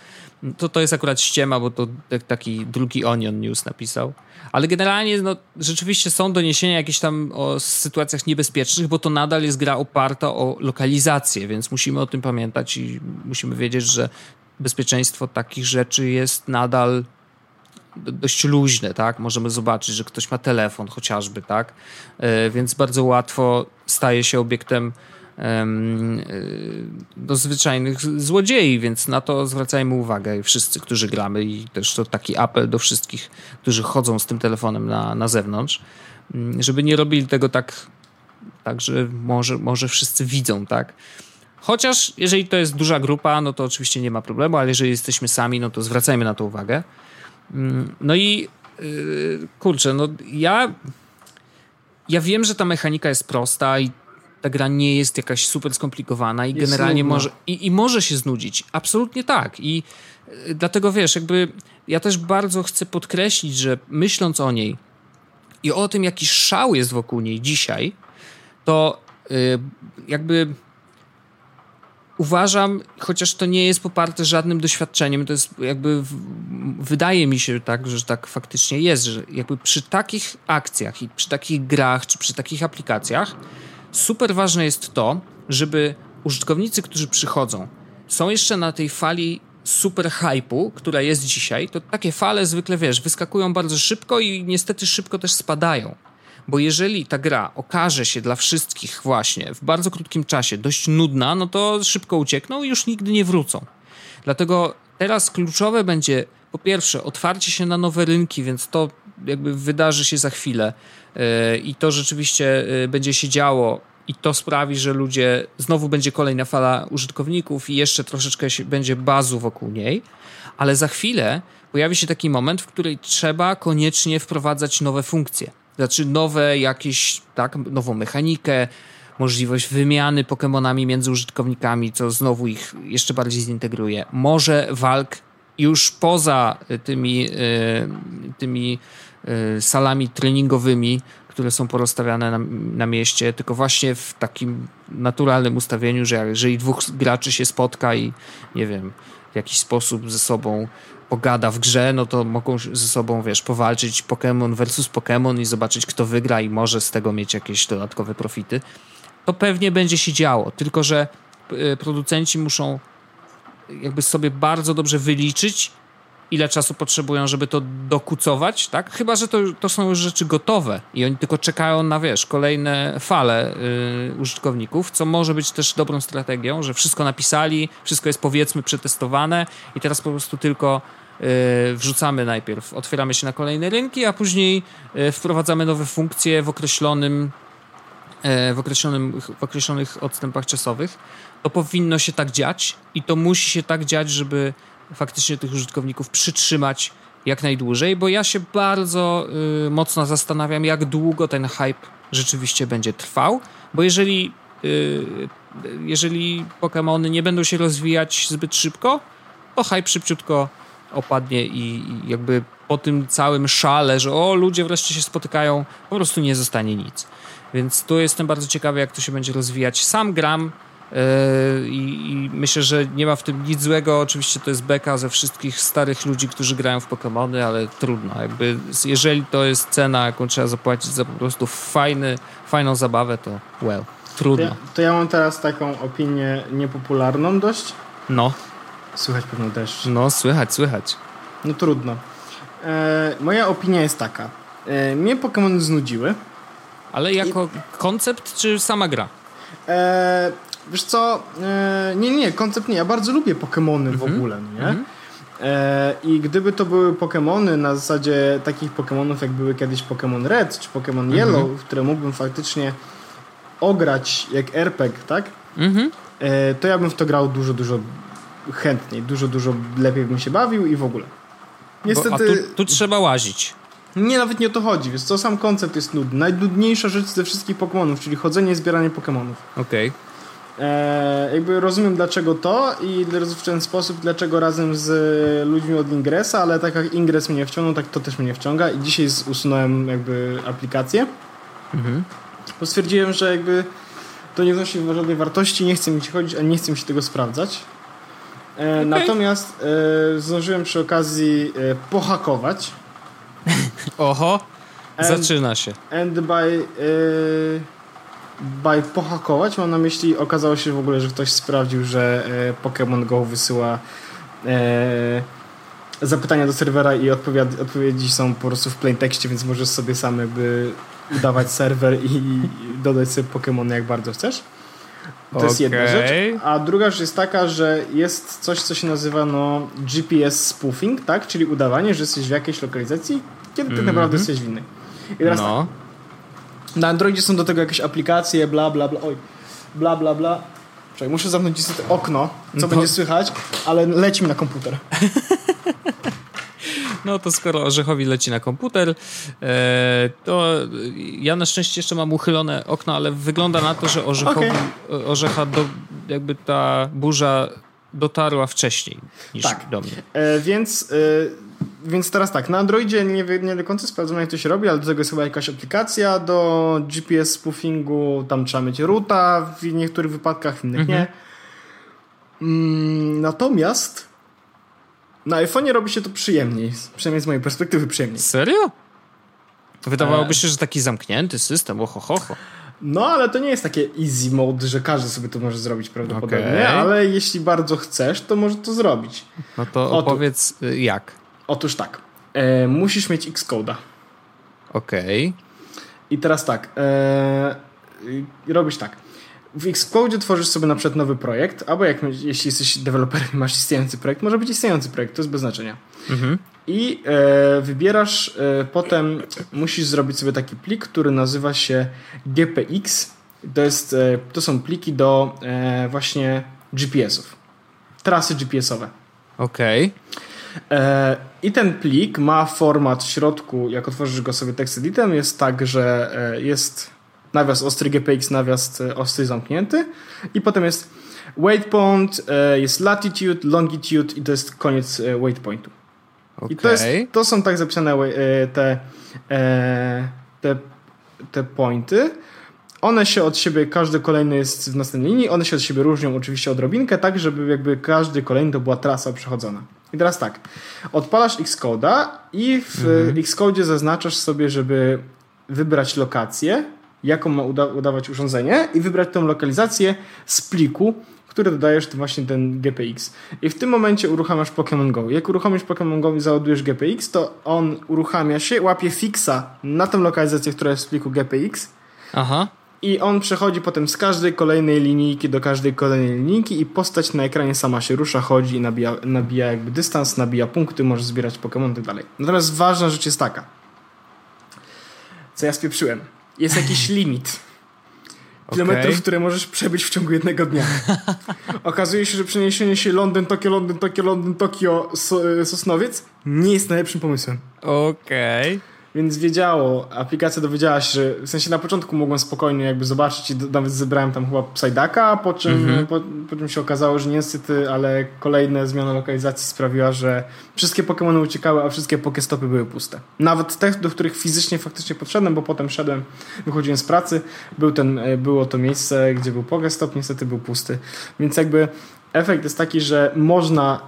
To, to jest akurat ściema, bo to taki drugi Onion News napisał. Ale generalnie no, rzeczywiście są doniesienia jakieś tam o sytuacjach niebezpiecznych, bo to nadal jest gra oparta o lokalizację, więc musimy o tym pamiętać i musimy wiedzieć, że bezpieczeństwo takich rzeczy jest nadal dość luźne, tak? Możemy zobaczyć, że ktoś ma telefon chociażby, tak? E, więc bardzo łatwo staje się obiektem do zwyczajnych złodziei, więc na to zwracajmy uwagę wszyscy, którzy gramy i też to taki apel do wszystkich, którzy chodzą z tym telefonem na, na zewnątrz, mm, żeby nie robili tego tak, tak że może, może wszyscy widzą, tak? Chociaż jeżeli to jest duża grupa, no to oczywiście nie ma problemu, ale jeżeli jesteśmy sami, no to zwracajmy na to uwagę. Mm, no i yy, kurczę, no ja ja wiem, że ta mechanika jest prosta i ta gra nie jest jakaś super skomplikowana i jest generalnie może i, i, może się znudzić. Absolutnie tak. I y, dlatego wiesz, jakby ja też bardzo chcę podkreślić, że myśląc o niej i o tym, jaki szał jest wokół niej dzisiaj, to y, jakby uważam, chociaż to nie jest poparte żadnym doświadczeniem, to jest jakby, wydaje mi się tak, że tak faktycznie jest, że jakby przy takich akcjach i przy takich grach, czy przy takich aplikacjach, super ważne jest to, żeby użytkownicy, którzy przychodzą, są jeszcze na tej fali super hypu, która jest dzisiaj, to takie fale zwykle, wiesz, wyskakują bardzo szybko i niestety szybko też spadają. Bo jeżeli ta gra okaże się dla wszystkich właśnie w bardzo krótkim czasie dość nudna, no to szybko uciekną i już nigdy nie wrócą. Dlatego teraz kluczowe będzie po pierwsze otwarcie się na nowe rynki, więc to jakby wydarzy się za chwilę. E, i to rzeczywiście e, będzie się działo i to sprawi, że ludzie, znowu będzie kolejna fala użytkowników i jeszcze troszeczkę będzie bazu wokół niej, ale za chwilę pojawi się taki moment, w którym trzeba koniecznie wprowadzać nowe funkcje. Znaczy nowe jakieś, tak, nową mechanikę, możliwość wymiany Pokémonami między użytkownikami, co znowu ich jeszcze bardziej zintegruje. Może walk już poza tymi, e, tymi salami treningowymi, które są porozstawiane na, na, mieście, tylko właśnie w takim naturalnym ustawieniu, że jeżeli dwóch graczy się spotka i nie wiem, w jakiś sposób ze sobą pogada w grze, no to mogą ze sobą, wiesz, powalczyć Pokémon versus Pokémon i zobaczyć, kto wygra i może z tego mieć jakieś dodatkowe profity. To pewnie będzie się działo, tylko że y, producenci muszą jakby sobie bardzo dobrze wyliczyć, ile czasu potrzebują, żeby to dokucować, tak? Chyba, że to, to są już rzeczy gotowe i oni tylko czekają na, wiesz, kolejne fale yy, użytkowników, co może być też dobrą strategią, że wszystko napisali, wszystko jest powiedzmy przetestowane i teraz po prostu tylko yy, wrzucamy najpierw, otwieramy się na kolejne rynki, a później yy, wprowadzamy nowe funkcje w określonym yy, w, określonym, w określonych odstępach czasowych. To powinno się tak dziać i to musi się tak dziać, żeby faktycznie tych użytkowników przytrzymać jak najdłużej, bo ja się bardzo y, mocno zastanawiam, jak długo ten hype rzeczywiście będzie trwał, bo jeżeli, y, jeżeli Pokémony nie będą się rozwijać zbyt szybko, to hype szybciutko opadnie i, i jakby po tym całym szale, że o, ludzie wreszcie się spotykają, po prostu nie zostanie nic. Więc tu jestem bardzo ciekawy, jak to się będzie rozwijać. Sam gram I, I, myślę, że nie ma w tym nic złego. Oczywiście to jest beka ze wszystkich starych ludzi, którzy grają w Pokémony, ale trudno. Jakby, jeżeli to jest cena, jaką trzeba zapłacić za po prostu fajny, fajną zabawę, to well, trudno. To ja, to ja mam teraz taką opinię niepopularną dość. No. Słychać pewno deszcz. No, słychać, słychać. No trudno. E, moja opinia jest taka. E, mnie Pokémony znudziły. Ale jako I... koncept, czy sama gra? E, Wiesz co, e, nie, nie, koncept nie. Ja bardzo lubię Pokémony w mhm. ogóle, nie? -hmm. e, I gdyby to były Pokémony na zasadzie takich Pokémonów, jak były kiedyś Pokémon Red czy Pokémon -hmm. Yellow, w które mógłbym faktycznie ograć jak RPG, tak? Mhm. E, to ja bym w to grał dużo, dużo chętniej, dużo, dużo lepiej bym się bawił i w ogóle. Niestety... Bo, a tu, tu trzeba łazić. Nie, nawet nie o to chodzi, więc co sam koncept jest nudny. Najnudniejsza rzecz ze wszystkich Pokémonów, czyli chodzenie i zbieranie Pokémonów. Okej. Okay. E, jakby rozumiem dlaczego to i w ten sposób dlaczego razem z ludźmi od Ingresa, ale tak jak Ingres mnie wciągnął, tak to też mnie wciąga i dzisiaj usunąłem jakby aplikację. Mhm. Bo stwierdziłem, że jakby to nie wnosi żadnej wartości, nie chce mi się chodzić, a nie chce mi się tego sprawdzać. E, okay. Natomiast e, zdążyłem przy okazji e, pohakować. Oho, zaczyna się. And by... E, by pohakować mam na myśli, okazało się w ogóle, że ktoś sprawdził, że e, Pokémon Go wysyła e, zapytania do serwera i odpowiedzi, odpowiedzi są po prostu w plain tekście, więc możesz sobie sam jakby udawać serwer i dodać sobie Pokémony jak bardzo chcesz. To okay. jest jedna rzecz. A druga rzecz jest taka, że jest coś, co się nazywa no, GPS spoofing, tak? Czyli udawanie, że jesteś w jakiejś lokalizacji, kiedy tak mm -hmm. naprawdę jesteś w innej. I teraz no. tak, na Androidzie są do tego jakieś aplikacje, bla, bla, bla. Oj, bla, bla, bla. Czekaj, muszę zamknąć niestety okno, co no. będzie słychać, ale leci mi na komputer. No to skoro Orzechowi leci na komputer, e, to ja na szczęście jeszcze mam uchylone okno, ale wygląda na to, że Orzechowi, okay. Orzecha do, jakby ta burza dotarła wcześniej niż tak. do mnie. E, więc e, więc teraz tak, na Androidzie nie, nie do końca sprawdzam jak to się robi, ale do tego jest chyba jakaś aplikacja do GPS spoofingu, tam trzeba mieć ruta w niektórych wypadkach, w innych mhm. nie. Mm, natomiast na iPhone'ie robi się to przyjemniej, przynajmniej z mojej perspektywy przyjemniej. Serio? Wydawałoby się, że taki zamknięty system, ohohoho. No, ale to nie jest takie easy mode, że każdy sobie to może zrobić prawdopodobnie, okay. ale jeśli bardzo chcesz, to może to zrobić. No to opowiedz y, jak. Otóż tak, e, musisz mieć Xcode'a. Okej. Okay. I teraz tak, e, robisz tak. W Xcode tworzysz sobie na przykład nowy projekt, albo jak, jeśli jesteś deweloperem i masz istniejący projekt, może być istniejący projekt, to jest bez znaczenia. Mhm. I e, wybierasz, e, potem musisz zrobić sobie taki plik, który nazywa się GPX. To, jest, e, to są pliki do e, właśnie GPS-ów. Trasy GPS-owe. Okej. Okay. E, I ten plik ma format w środku, jak otworzysz go sobie text editem, jest tak, że e, jest nawias ostry GPX, nawias e, ostry zamknięty i potem jest waypoint, jest latitude, longitude i to jest koniec waypointu. Okay. I to, jest, to są tak zapisane te, te, te pointy. One się od siebie, każdy kolejny jest w następnej linii, one się od siebie różnią oczywiście odrobinkę, tak żeby jakby każdy kolejny to była trasa przechodzona. I teraz tak, odpalasz Xcode'a i w mhm. Xcode zaznaczasz sobie, żeby wybrać lokację, jaką ma uda udawać urządzenie i wybrać tą lokalizację z pliku, który dodajesz to właśnie ten GPX. I w tym momencie uruchamiasz Pokémon Go. Jak uruchomisz Pokémon Go i załadujesz GPX, to on uruchamia się, łapie fixa na tą lokalizację, która jest w pliku GPX. Aha. I on przechodzi potem z każdej kolejnej linijki do każdej kolejnej linijki i postać na ekranie sama się rusza, chodzi i nabija, nabija jakby dystans, nabija punkty, może zbierać Pokémon i tak dalej. Natomiast ważna rzecz jest taka. Co ja spieprzyłem. Jest jakiś limit. kilometrów, okay. które możesz przebyć w ciągu jednego dnia. Okazuje się, że przeniesienie się Londyn, Tokio, Londyn, Tokio, Londyn, Tokio, Sosnowiec nie jest najlepszym pomysłem. Okej. Okay. Więc wiedziało, aplikacja dowiedziała się, że w sensie na początku mogłem spokojnie jakby zobaczyć i nawet zebrałem tam chyba Psydaka, po czym, mm -hmm. po, po, czym się okazało, że niestety, ale kolejna zmiana lokalizacji sprawiła, że wszystkie Pokémony uciekały, a wszystkie Pokestopy były puste. Nawet te, do których fizycznie faktycznie podszedłem, bo potem szedłem, wychodziłem z pracy, był ten, e, było to miejsce, gdzie był Pokestop, niestety był pusty. Więc jakby efekt jest taki, że można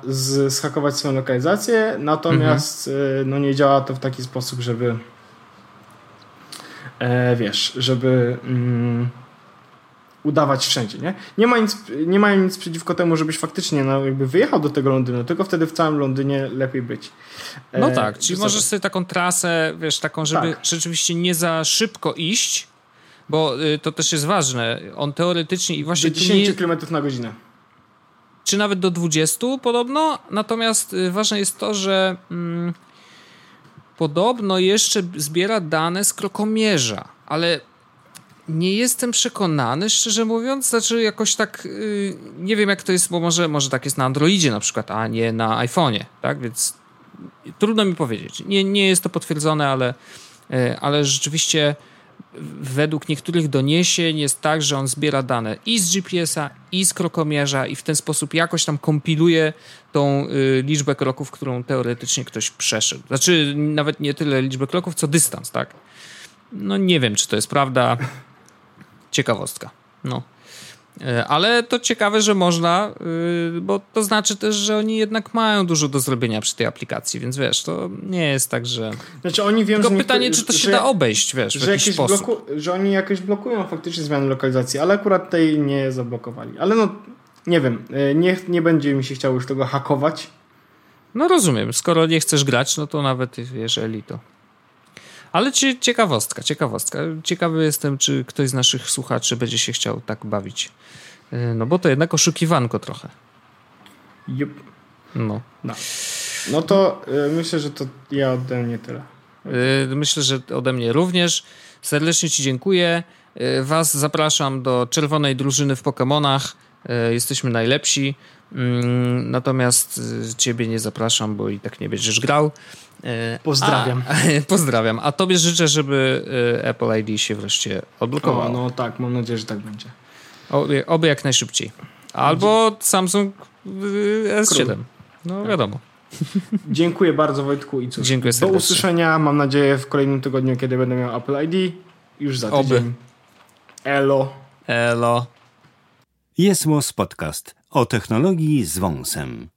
zhakować swoją lokalizację, natomiast mhm. no nie działa to w taki sposób, żeby e, wiesz, żeby mm, udawać wszędzie, nie? Nie, ma nic, nie mają nic przeciwko temu, żebyś faktycznie no, jakby wyjechał do tego Londynu, tylko wtedy w całym Londynie lepiej być. E, no tak, czyli możesz sobie taką trasę, wiesz, taką, żeby tak. rzeczywiście nie za szybko iść, bo y, to też jest ważne. On teoretycznie i właśnie... Do 10 nie... km na godzinę czy nawet do 20 podobno. Natomiast y, ważne jest to, że mm, podobno jeszcze zbiera dane z krokomierza, ale nie jestem przekonany, szczerze mówiąc. Znaczy, jakoś tak yy, nie wiem, jak to jest, bo może, może tak jest na Androidzie na przykład, a nie na iPhone'ie, tak? Więc trudno mi powiedzieć. Nie, nie jest to potwierdzone, ale, yy, ale rzeczywiście według niektórych doniesień jest tak, że on zbiera dane i z GPS-a, i z krokomierza i w ten sposób jakoś tam kompiluje tą y, liczbę kroków, którą teoretycznie ktoś przeszedł. Znaczy nawet nie tyle liczbę kroków, co dystans, tak? No nie wiem, czy to jest prawda. Ciekawostka. No. E, ale to ciekawe, że można, y, bo to znaczy też, że oni jednak mają dużo do zrobienia przy tej aplikacji, więc wiesz, to nie jest tak, że. Znaczy oni wiem, Tylko pytanie, czy to się że, da obejść, wiesz, że, jakiś sposób. Bloku, że oni jakoś blokują faktycznie zmiany lokalizacji, ale akurat tej nie zablokowali. Ale no, nie wiem, e, nie, nie będzie mi się chciało już tego hakować. No rozumiem, skoro nie chcesz grać, no to nawet jeżeli to. Ale ciekawostka, ciekawostka. Ciekawy jestem, czy ktoś z naszych słuchaczy będzie się chciał tak bawić. E, no bo to jednak oszukiwanko trochę. Yep. No. no. No to y, myślę, że to ja ode mnie tyle. Y, myślę, że ode mnie również. Serdecznie Ci dziękuję. Y, was zapraszam do czerwonej drużyny w Pokémonach. Jesteśmy najlepsi. Mm, natomiast Ciebie nie zapraszam, bo i tak nie będziesz grał. Pozdrawiam. A, pozdrawiam. A Tobie życzę, żeby Apple ID się wreszcie odblokowało. no tak, mam nadzieję, że tak będzie. Oby, oby jak najszybciej. Albo Samsung S7. Król. No tak. wiadomo. Dziękuję bardzo Wojtku i cóż. Dziękuję serdecznie. Do usłyszenia, mam nadzieję w kolejnym tygodniu, kiedy będę miał Apple ID. Już za tydzień. Oby. Elo. Elo. Jest Podcast o technologii z wąsem.